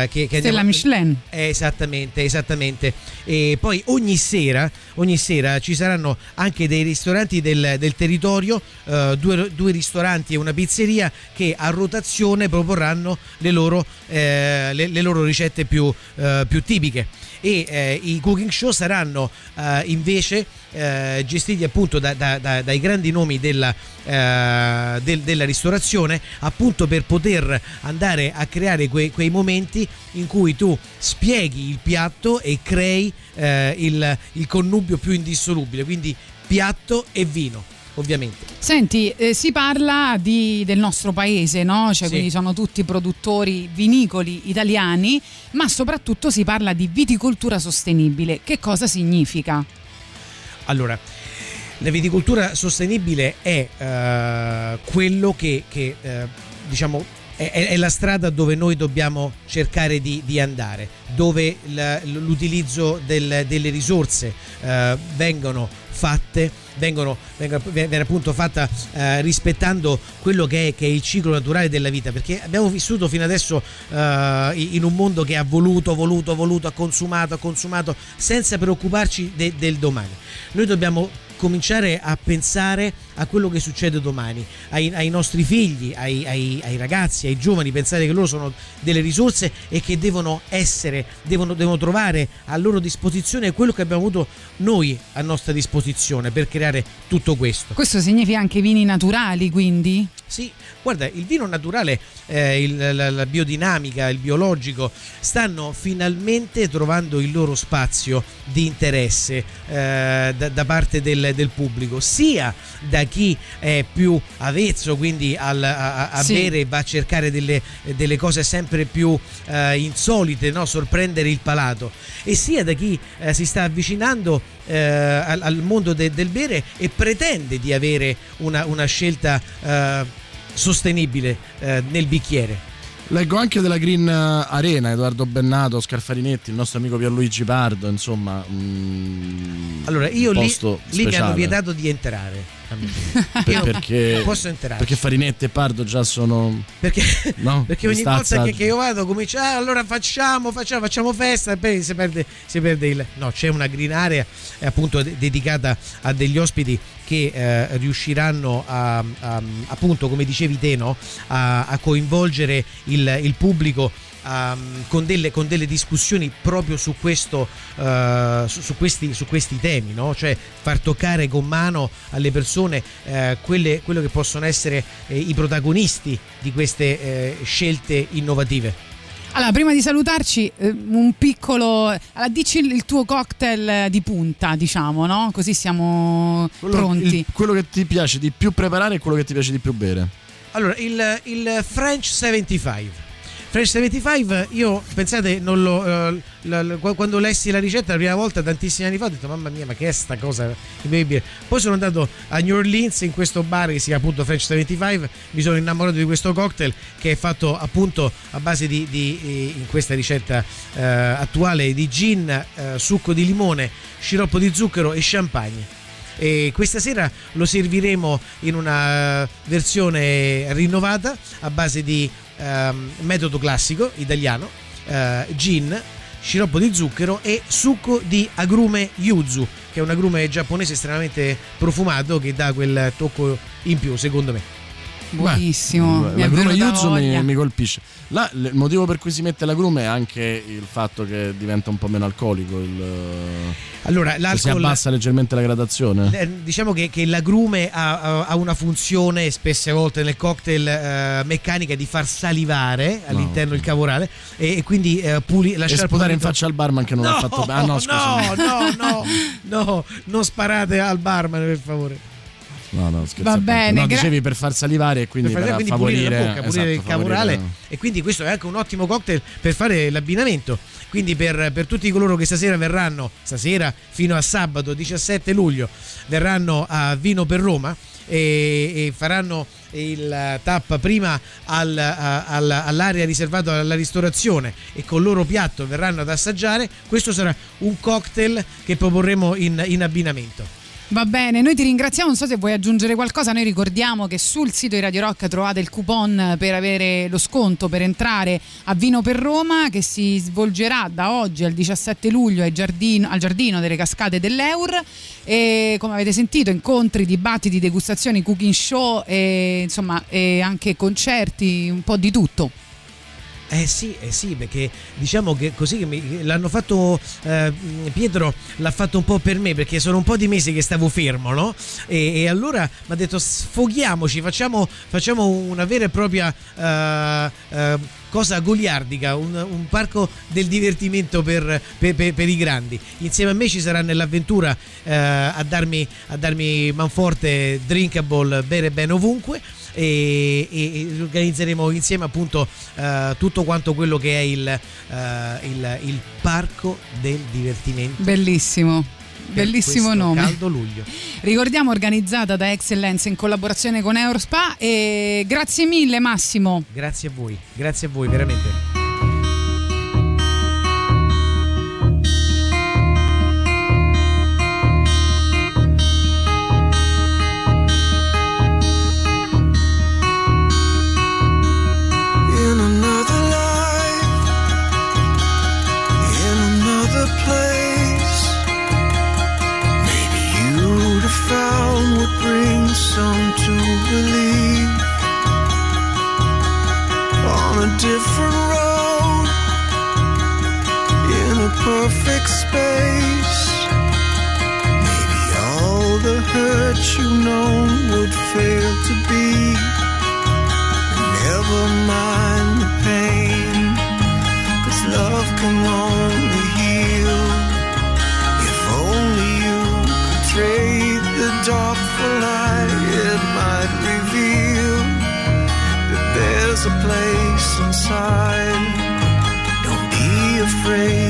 eh, che, che Stella Michelin. Eh, esattamente, esattamente. E poi ogni sera, ogni sera ci saranno anche dei ristoranti del, del territorio, eh, due, due ristoranti e una pizzeria che a rotazione proporranno le loro, eh, le, le loro ricette più, eh, più tipiche. E eh, i cooking show saranno eh, invece eh, gestiti appunto da- da- da- dai grandi nomi della, eh, del- della ristorazione, appunto per poter andare a creare quei, quei momenti in cui tu spieghi il piatto e crei eh, il, il connubio più indissolubile, quindi piatto e vino, ovviamente. Senti, eh, si parla di- del nostro paese, no? Cioè, Sì. quindi sono tutti produttori vinicoli italiani, ma soprattutto si parla di viticoltura sostenibile. Che cosa significa? Allora, la viticoltura sostenibile è eh, quello che, che, eh, diciamo è, è- la strada dove noi dobbiamo cercare di, di andare, dove l'utilizzo del- delle risorse eh, vengono fatte, vengono, vengono- viene appunto fatta eh, rispettando quello che è, che è il ciclo naturale della vita, perché abbiamo vissuto fino adesso eh, in un mondo che ha voluto, voluto, voluto, ha consumato, ha consumato, senza preoccuparci de- del domani. Noi dobbiamo cominciare a pensare a quello che succede domani, ai, ai nostri figli, ai, ai- ai ragazzi, ai giovani, pensare che loro sono delle risorse e che devono essere, devono, devono trovare a loro disposizione quello che abbiamo avuto noi a nostra disposizione per creare tutto questo. Questo significa anche vini naturali, quindi? Sì, guarda, il vino naturale, eh, il- la, la biodinamica, il biologico stanno finalmente trovando il loro spazio di interesse eh, da, da parte del, del pubblico, sia da chi è più avezzo, quindi al- a, a Sì. bere va a cercare delle, delle cose sempre più eh, insolite, no? sorprendere il palato, e sia da chi eh, si sta avvicinando eh, al, al mondo de- del bere e pretende di avere una, una scelta eh, sostenibile eh, nel bicchiere. Leggo anche della Green Arena, Edoardo Bennato, Scarfarinetti, il nostro amico Pierluigi Pardo, insomma. mm, Allora, io lì, lì mi hanno vietato di entrare. Per- perché, non posso entrare. perché Farinetti e Pardo già sono. Perché, no? perché ogni Sta volta che, che io vado comincia "Ah, allora facciamo facciamo facciamo festa e poi si perde, si perde il no c'è una green area eh, appunto de- dedicata a degli ospiti che eh, riusciranno a, a- appunto come dicevi te no? a, a coinvolgere il, il pubblico a- con, delle, con delle discussioni proprio su questo eh, su, su questi, su questi temi no? cioè far toccare con mano alle persone eh, quelle, quello che possono essere eh, i protagonisti di queste eh, scelte innovative Allora, prima di salutarci, eh, un piccolo. Allora, dici il il tuo cocktail di punta, diciamo, no? Così siamo Quello, pronti. il- quello che ti piace di più preparare e quello che ti piace di più bere. Allora, il, il French 75. French 75, io pensate, lo, eh, la- la- quando lessi la ricetta la prima volta tantissimi anni fa ho detto mamma mia ma che è sta cosa. Poi sono andato a New Orleans in questo bar che si chiama appunto French 75, mi sono innamorato di questo cocktail che è fatto appunto a base di, di- in questa ricetta eh, attuale di gin, eh, succo di limone, sciroppo di zucchero e champagne. E questa sera lo serviremo in una versione rinnovata a base di ehm, metodo classico italiano, eh, gin, sciroppo di zucchero e succo di agrume yuzu, che è un agrume giapponese estremamente profumato che dà quel tocco in più, secondo me. Buonissimo. è L'agrume venuta yuzu mi, mi colpisce. Là, l- il motivo per cui si mette l'agrume è anche il fatto che diventa un po' meno alcolico. Il, Allora, che si abbassa leggermente la gradazione. Eh, diciamo che, che l'agrume ha, ha- ha una funzione spesse volte nel cocktail eh, meccanica di far salivare all'interno il cavorale e, e quindi eh, puli, E lasciare sputare in faccia al barman che non no, ha fatto bene. Ah, no, scusa. no, no, no, no, non sparate al barman per favore. No, no, scherzo. Va bene, No, gra- dicevi per far salivare e quindi per per, fare quindi favorire la bocca, pulire esatto, il cavorale favorire- e quindi questo è anche un ottimo cocktail per fare l'abbinamento. Quindi per, per tutti coloro che stasera verranno, stasera fino a sabato 17 luglio, verranno a Vino per Roma e, e faranno il tap prima al- a- al- all'area riservata alla ristorazione e col loro piatto verranno ad assaggiare, questo sarà un cocktail che proporremo in- in abbinamento. Va bene, noi ti ringraziamo, non so se vuoi aggiungere qualcosa, noi ricordiamo che sul sito di Radio Rock trovate il coupon per avere lo sconto per entrare a Vino per Roma che si svolgerà da oggi al 17 luglio ai giardino- al Giardino delle Cascate dell'Eur e come avete sentito incontri, dibattiti, degustazioni, cooking show e insomma e anche concerti, un po' di tutto. Eh sì, eh sì, perché diciamo che così che mi- l'hanno fatto eh, Pietro l'ha fatto un po' per me perché sono un po' di mesi che stavo fermo, no? E, e allora mi ha detto sfoghiamoci, facciamo, facciamo una vera e propria eh, eh, cosa goliardica, un, un parco del divertimento per, per- per- per i grandi. Insieme a me ci sarà nell'avventura eh, a, darmi, a darmi manforte drinkable bere bene ovunque e, e- organizzeremo insieme appunto eh, tutto quanto quello che è il, eh, il- il parco del divertimento. Bellissimo. Bellissimo nome. Caldo luglio. Ricordiamo organizzata da Excellence in collaborazione con Eurospa e grazie mille Massimo. Grazie a voi, grazie a voi veramente. Different road, in a perfect space, maybe all the hurt you know would fail to be. Never mind the pain, cause love can only heal. If only you could trade the dark for light, it might reveal that there's a place inside. Don't be afraid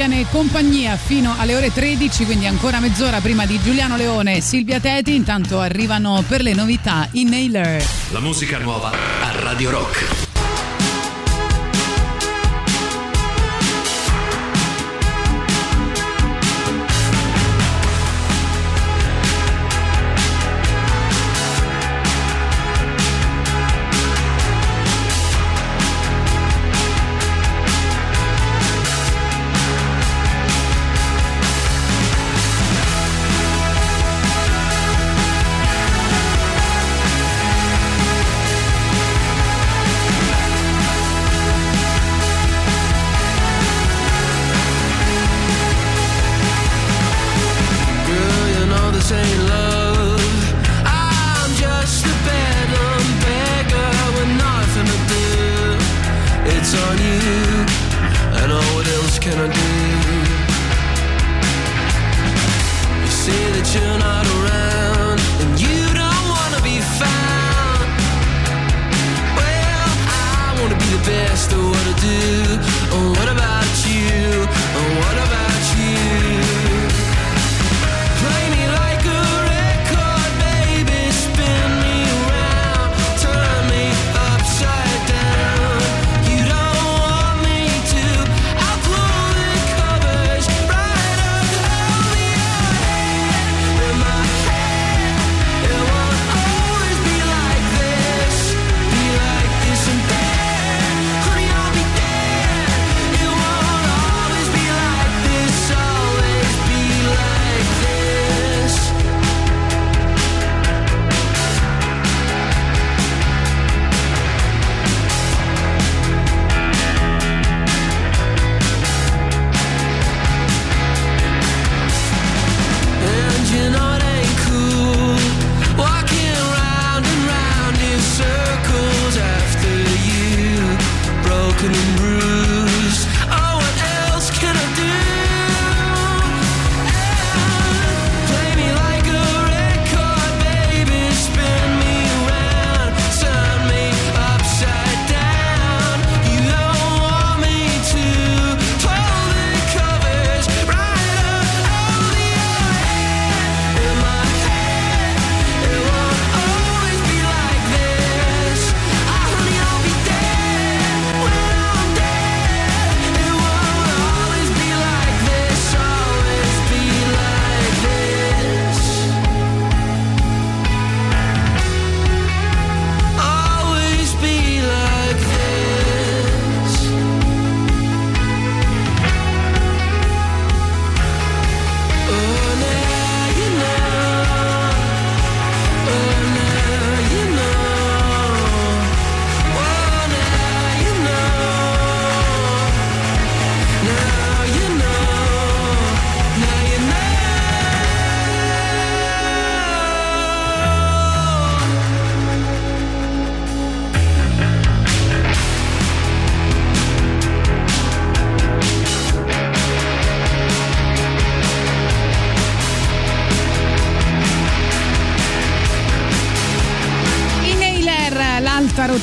tiene compagnia fino alle ore 13, quindi ancora mezz'ora prima di Giuliano Leone e Silvia Teti. Intanto arrivano per le novità i Nailer. La musica nuova a Radio Rock.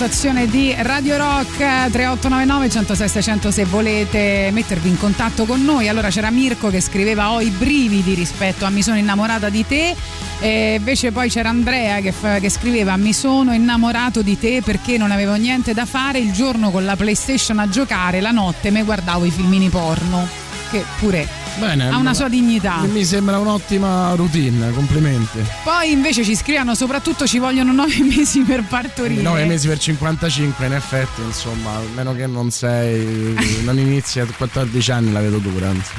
L'alta rotazione di Radio Rock 3899 106 600 se volete mettervi in contatto con noi. Allora c'era Mirko che scriveva ho i brividi rispetto a mi sono innamorata di te e invece poi c'era Andrea che, fa- che scriveva mi sono innamorato di te perché non avevo niente da fare il giorno con la PlayStation a giocare, la notte mi guardavo i filmini porno. Che pure Bene, ha una sua dignità. Mi sembra un'ottima routine, complimenti. Poi invece ci scrivono soprattutto ci vogliono nove mesi per partorire. 9 mesi per 55, in effetti, insomma, a meno che non sei. non inizi a 14 anni la vedo dura, anzi.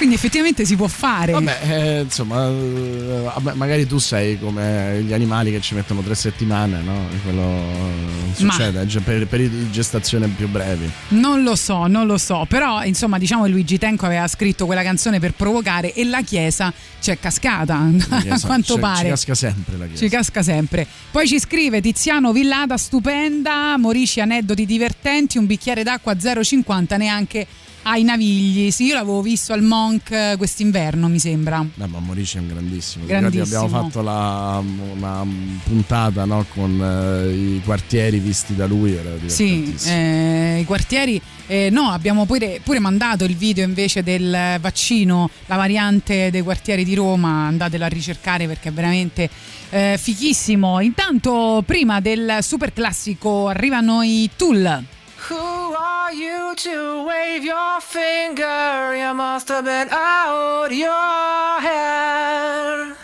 Quindi effettivamente si può fare. Vabbè, eh, insomma, eh, vabbè, magari tu sei come gli animali che ci mettono tre settimane, no? Quello eh, succede cioè, per periodi di gestazione più brevi. Non lo so, non lo so, però insomma diciamo che Luigi Tenco aveva scritto quella canzone per provocare e la Chiesa c'è cascata, a Chiesa- quanto ci- pare. Ci casca sempre la chiesa. Ci casca sempre. Poi ci scrive Tiziano Villata, stupenda, Morici aneddoti divertenti, un bicchiere d'acqua 0,50 neanche ai Navigli. Sì, io l'avevo visto al Monk eh, quest'inverno, mi sembra. No, ma Morici è un grandissimo. Grandissimo. abbiamo fatto la, una puntata no, con eh, i quartieri visti da lui. Sì, eh, i quartieri. eh, no, abbiamo pure, pure mandato il video invece del vaccino, la variante dei quartieri di Roma. Andatelo a ricercare perché è veramente eh, fichissimo. Intanto, prima del super classico, arrivano i Tool. Who are you to wave your finger? You must have been out your head.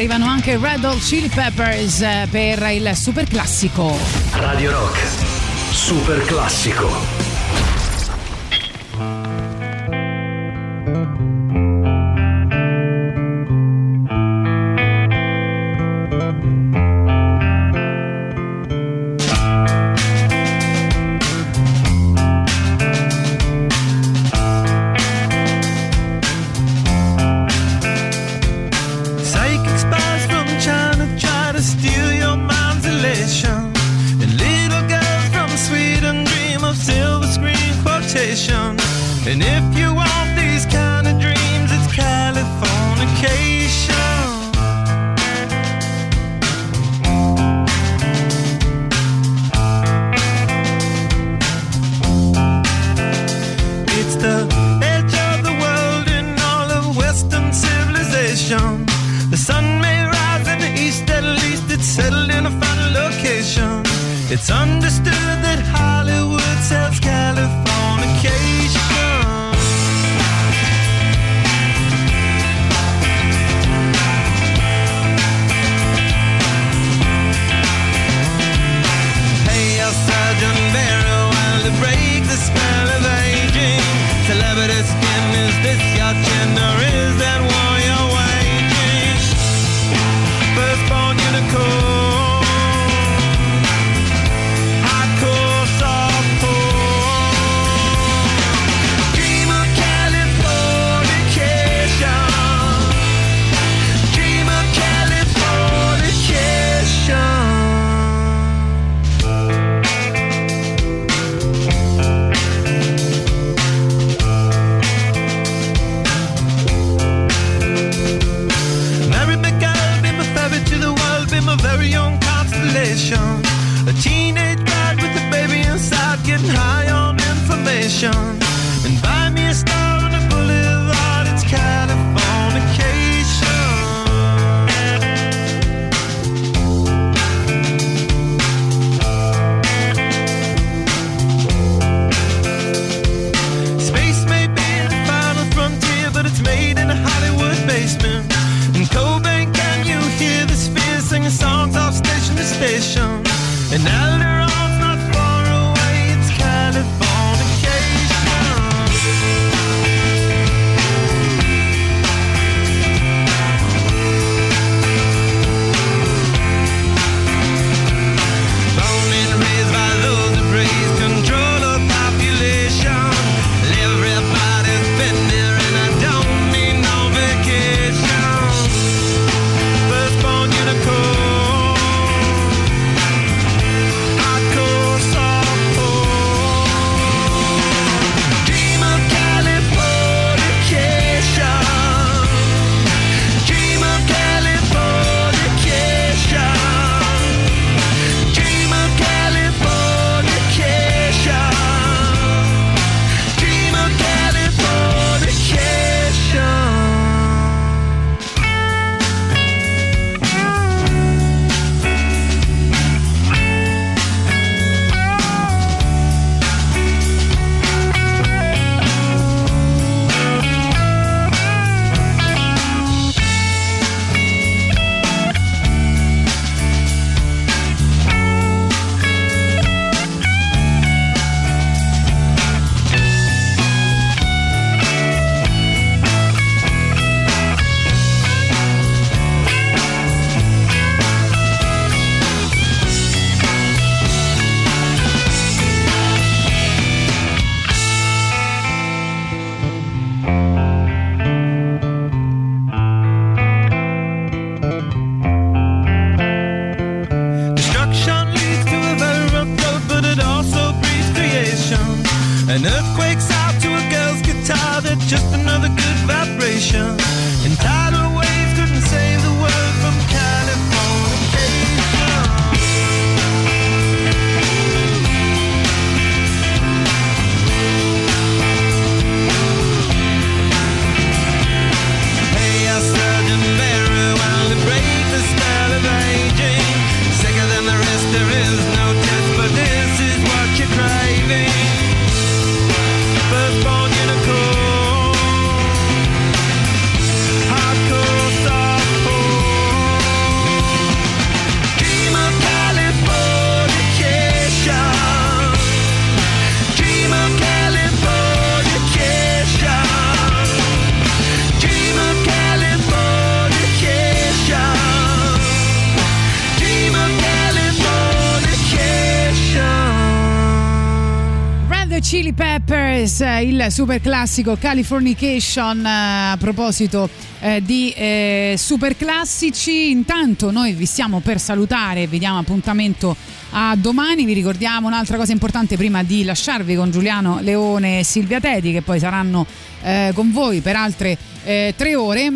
arrivano anche Red Hot Chili Peppers eh, per il super classico. Radio Rock, super classico. Eh, il super classico Californication. eh, A proposito eh, di eh, super classici, intanto noi vi stiamo per salutare, vi diamo appuntamento a domani. Vi ricordiamo un'altra cosa importante prima di lasciarvi con Giuliano Leone e Silvia Teti, che poi saranno eh, con voi per altre eh, tre ore.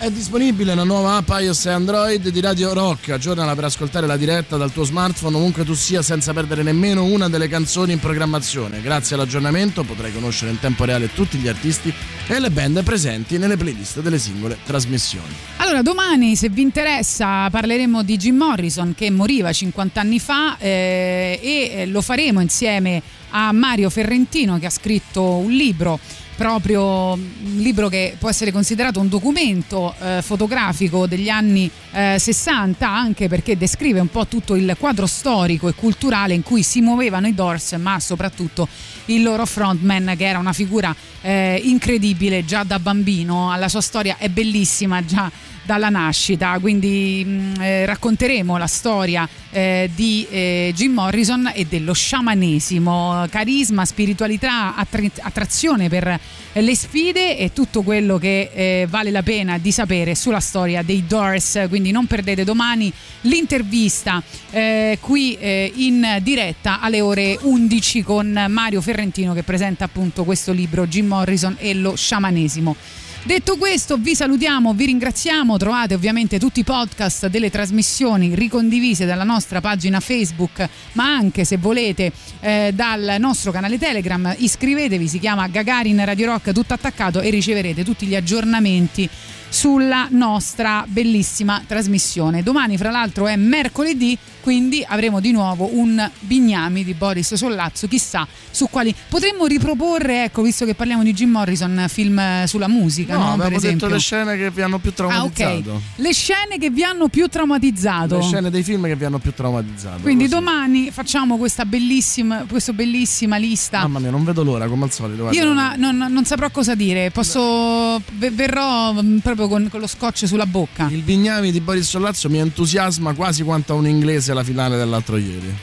È disponibile una nuova app iOS e Android di Radio Rock. Aggiornala per ascoltare la diretta dal tuo smartphone ovunque tu sia senza perdere nemmeno una delle canzoni in programmazione. Grazie all'aggiornamento potrai conoscere in tempo reale tutti gli artisti e le band presenti nelle playlist delle singole trasmissioni. Allora, domani, se vi interessa, parleremo di Jim Morrison che moriva 50 anni fa eh, e eh, lo faremo insieme a Mario Ferrentino che ha scritto un libro proprio un libro che può essere considerato un documento eh, fotografico degli anni eh, 60 anche perché descrive un po' tutto il quadro storico e culturale in cui si muovevano i Doors ma soprattutto il loro frontman che era una figura eh, incredibile già da bambino. La sua storia è bellissima già dalla nascita, quindi mh, eh, racconteremo la storia eh, di eh, Jim Morrison e dello sciamanesimo, carisma, spiritualità, attra- attrazione per le sfide e tutto quello che eh, vale la pena di sapere sulla storia dei Doors, quindi non perdete domani l'intervista eh, qui eh, in diretta alle ore 11 con Mario Ferrentino che presenta appunto questo libro Jim Morrison e lo sciamanesimo. Detto questo, vi salutiamo, vi ringraziamo. Trovate ovviamente tutti i podcast delle trasmissioni ricondivise dalla nostra pagina Facebook, ma anche se volete eh, dal nostro canale Telegram. Iscrivetevi, si chiama Gagarin Radio Rock, tutto attaccato e riceverete tutti gli aggiornamenti sulla nostra bellissima trasmissione. Domani, fra l'altro, è mercoledì, quindi avremo di nuovo un Bignami di Boris Sollazzo, chissà su quali potremmo riproporre, ecco, visto che parliamo di Jim Morrison, film eh, sulla musica, no? No, abbiamo detto le scene che vi hanno più Ah, ok. traumatizzato. Le scene che vi hanno più traumatizzato. Le scene dei film che vi hanno più traumatizzato. Quindi così. domani facciamo questa bellissima, questa bellissima lista. Mamma mia, non vedo l'ora come al solito. guarda. Io non, ha- non- non saprò cosa dire, posso. ve- verrò mm, proprio con, con lo scotch sulla bocca. Il Bignami di Boris Sollazzo mi entusiasma quasi quanto a un inglese alla finale dell'altro ieri.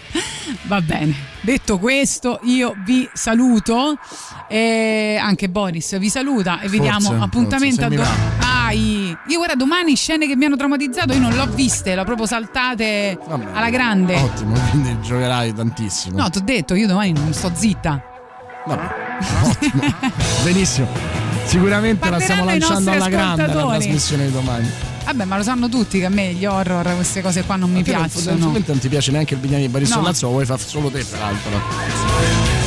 Va bene. Detto questo, io vi saluto. E anche Boris vi saluta e vi Forse, diamo appuntamento forse, a domani. Dai, io guarda domani scene che mi hanno traumatizzato, io non l'ho viste, l'ho proprio saltate alla grande. Ottimo, quindi giocherai tantissimo. No, ti ho detto, io domani non sto zitta. Vabbè, ottimo. Benissimo. Sicuramente la stiamo lanciando alla grande la trasmissione di domani. Vabbè, ma lo sanno tutti che a me gli horror, queste cose qua non mi non- piacciono. Fondamentalmente non ti piace neanche il Bignami di Boris No. Lo vuoi fare solo te, peraltro.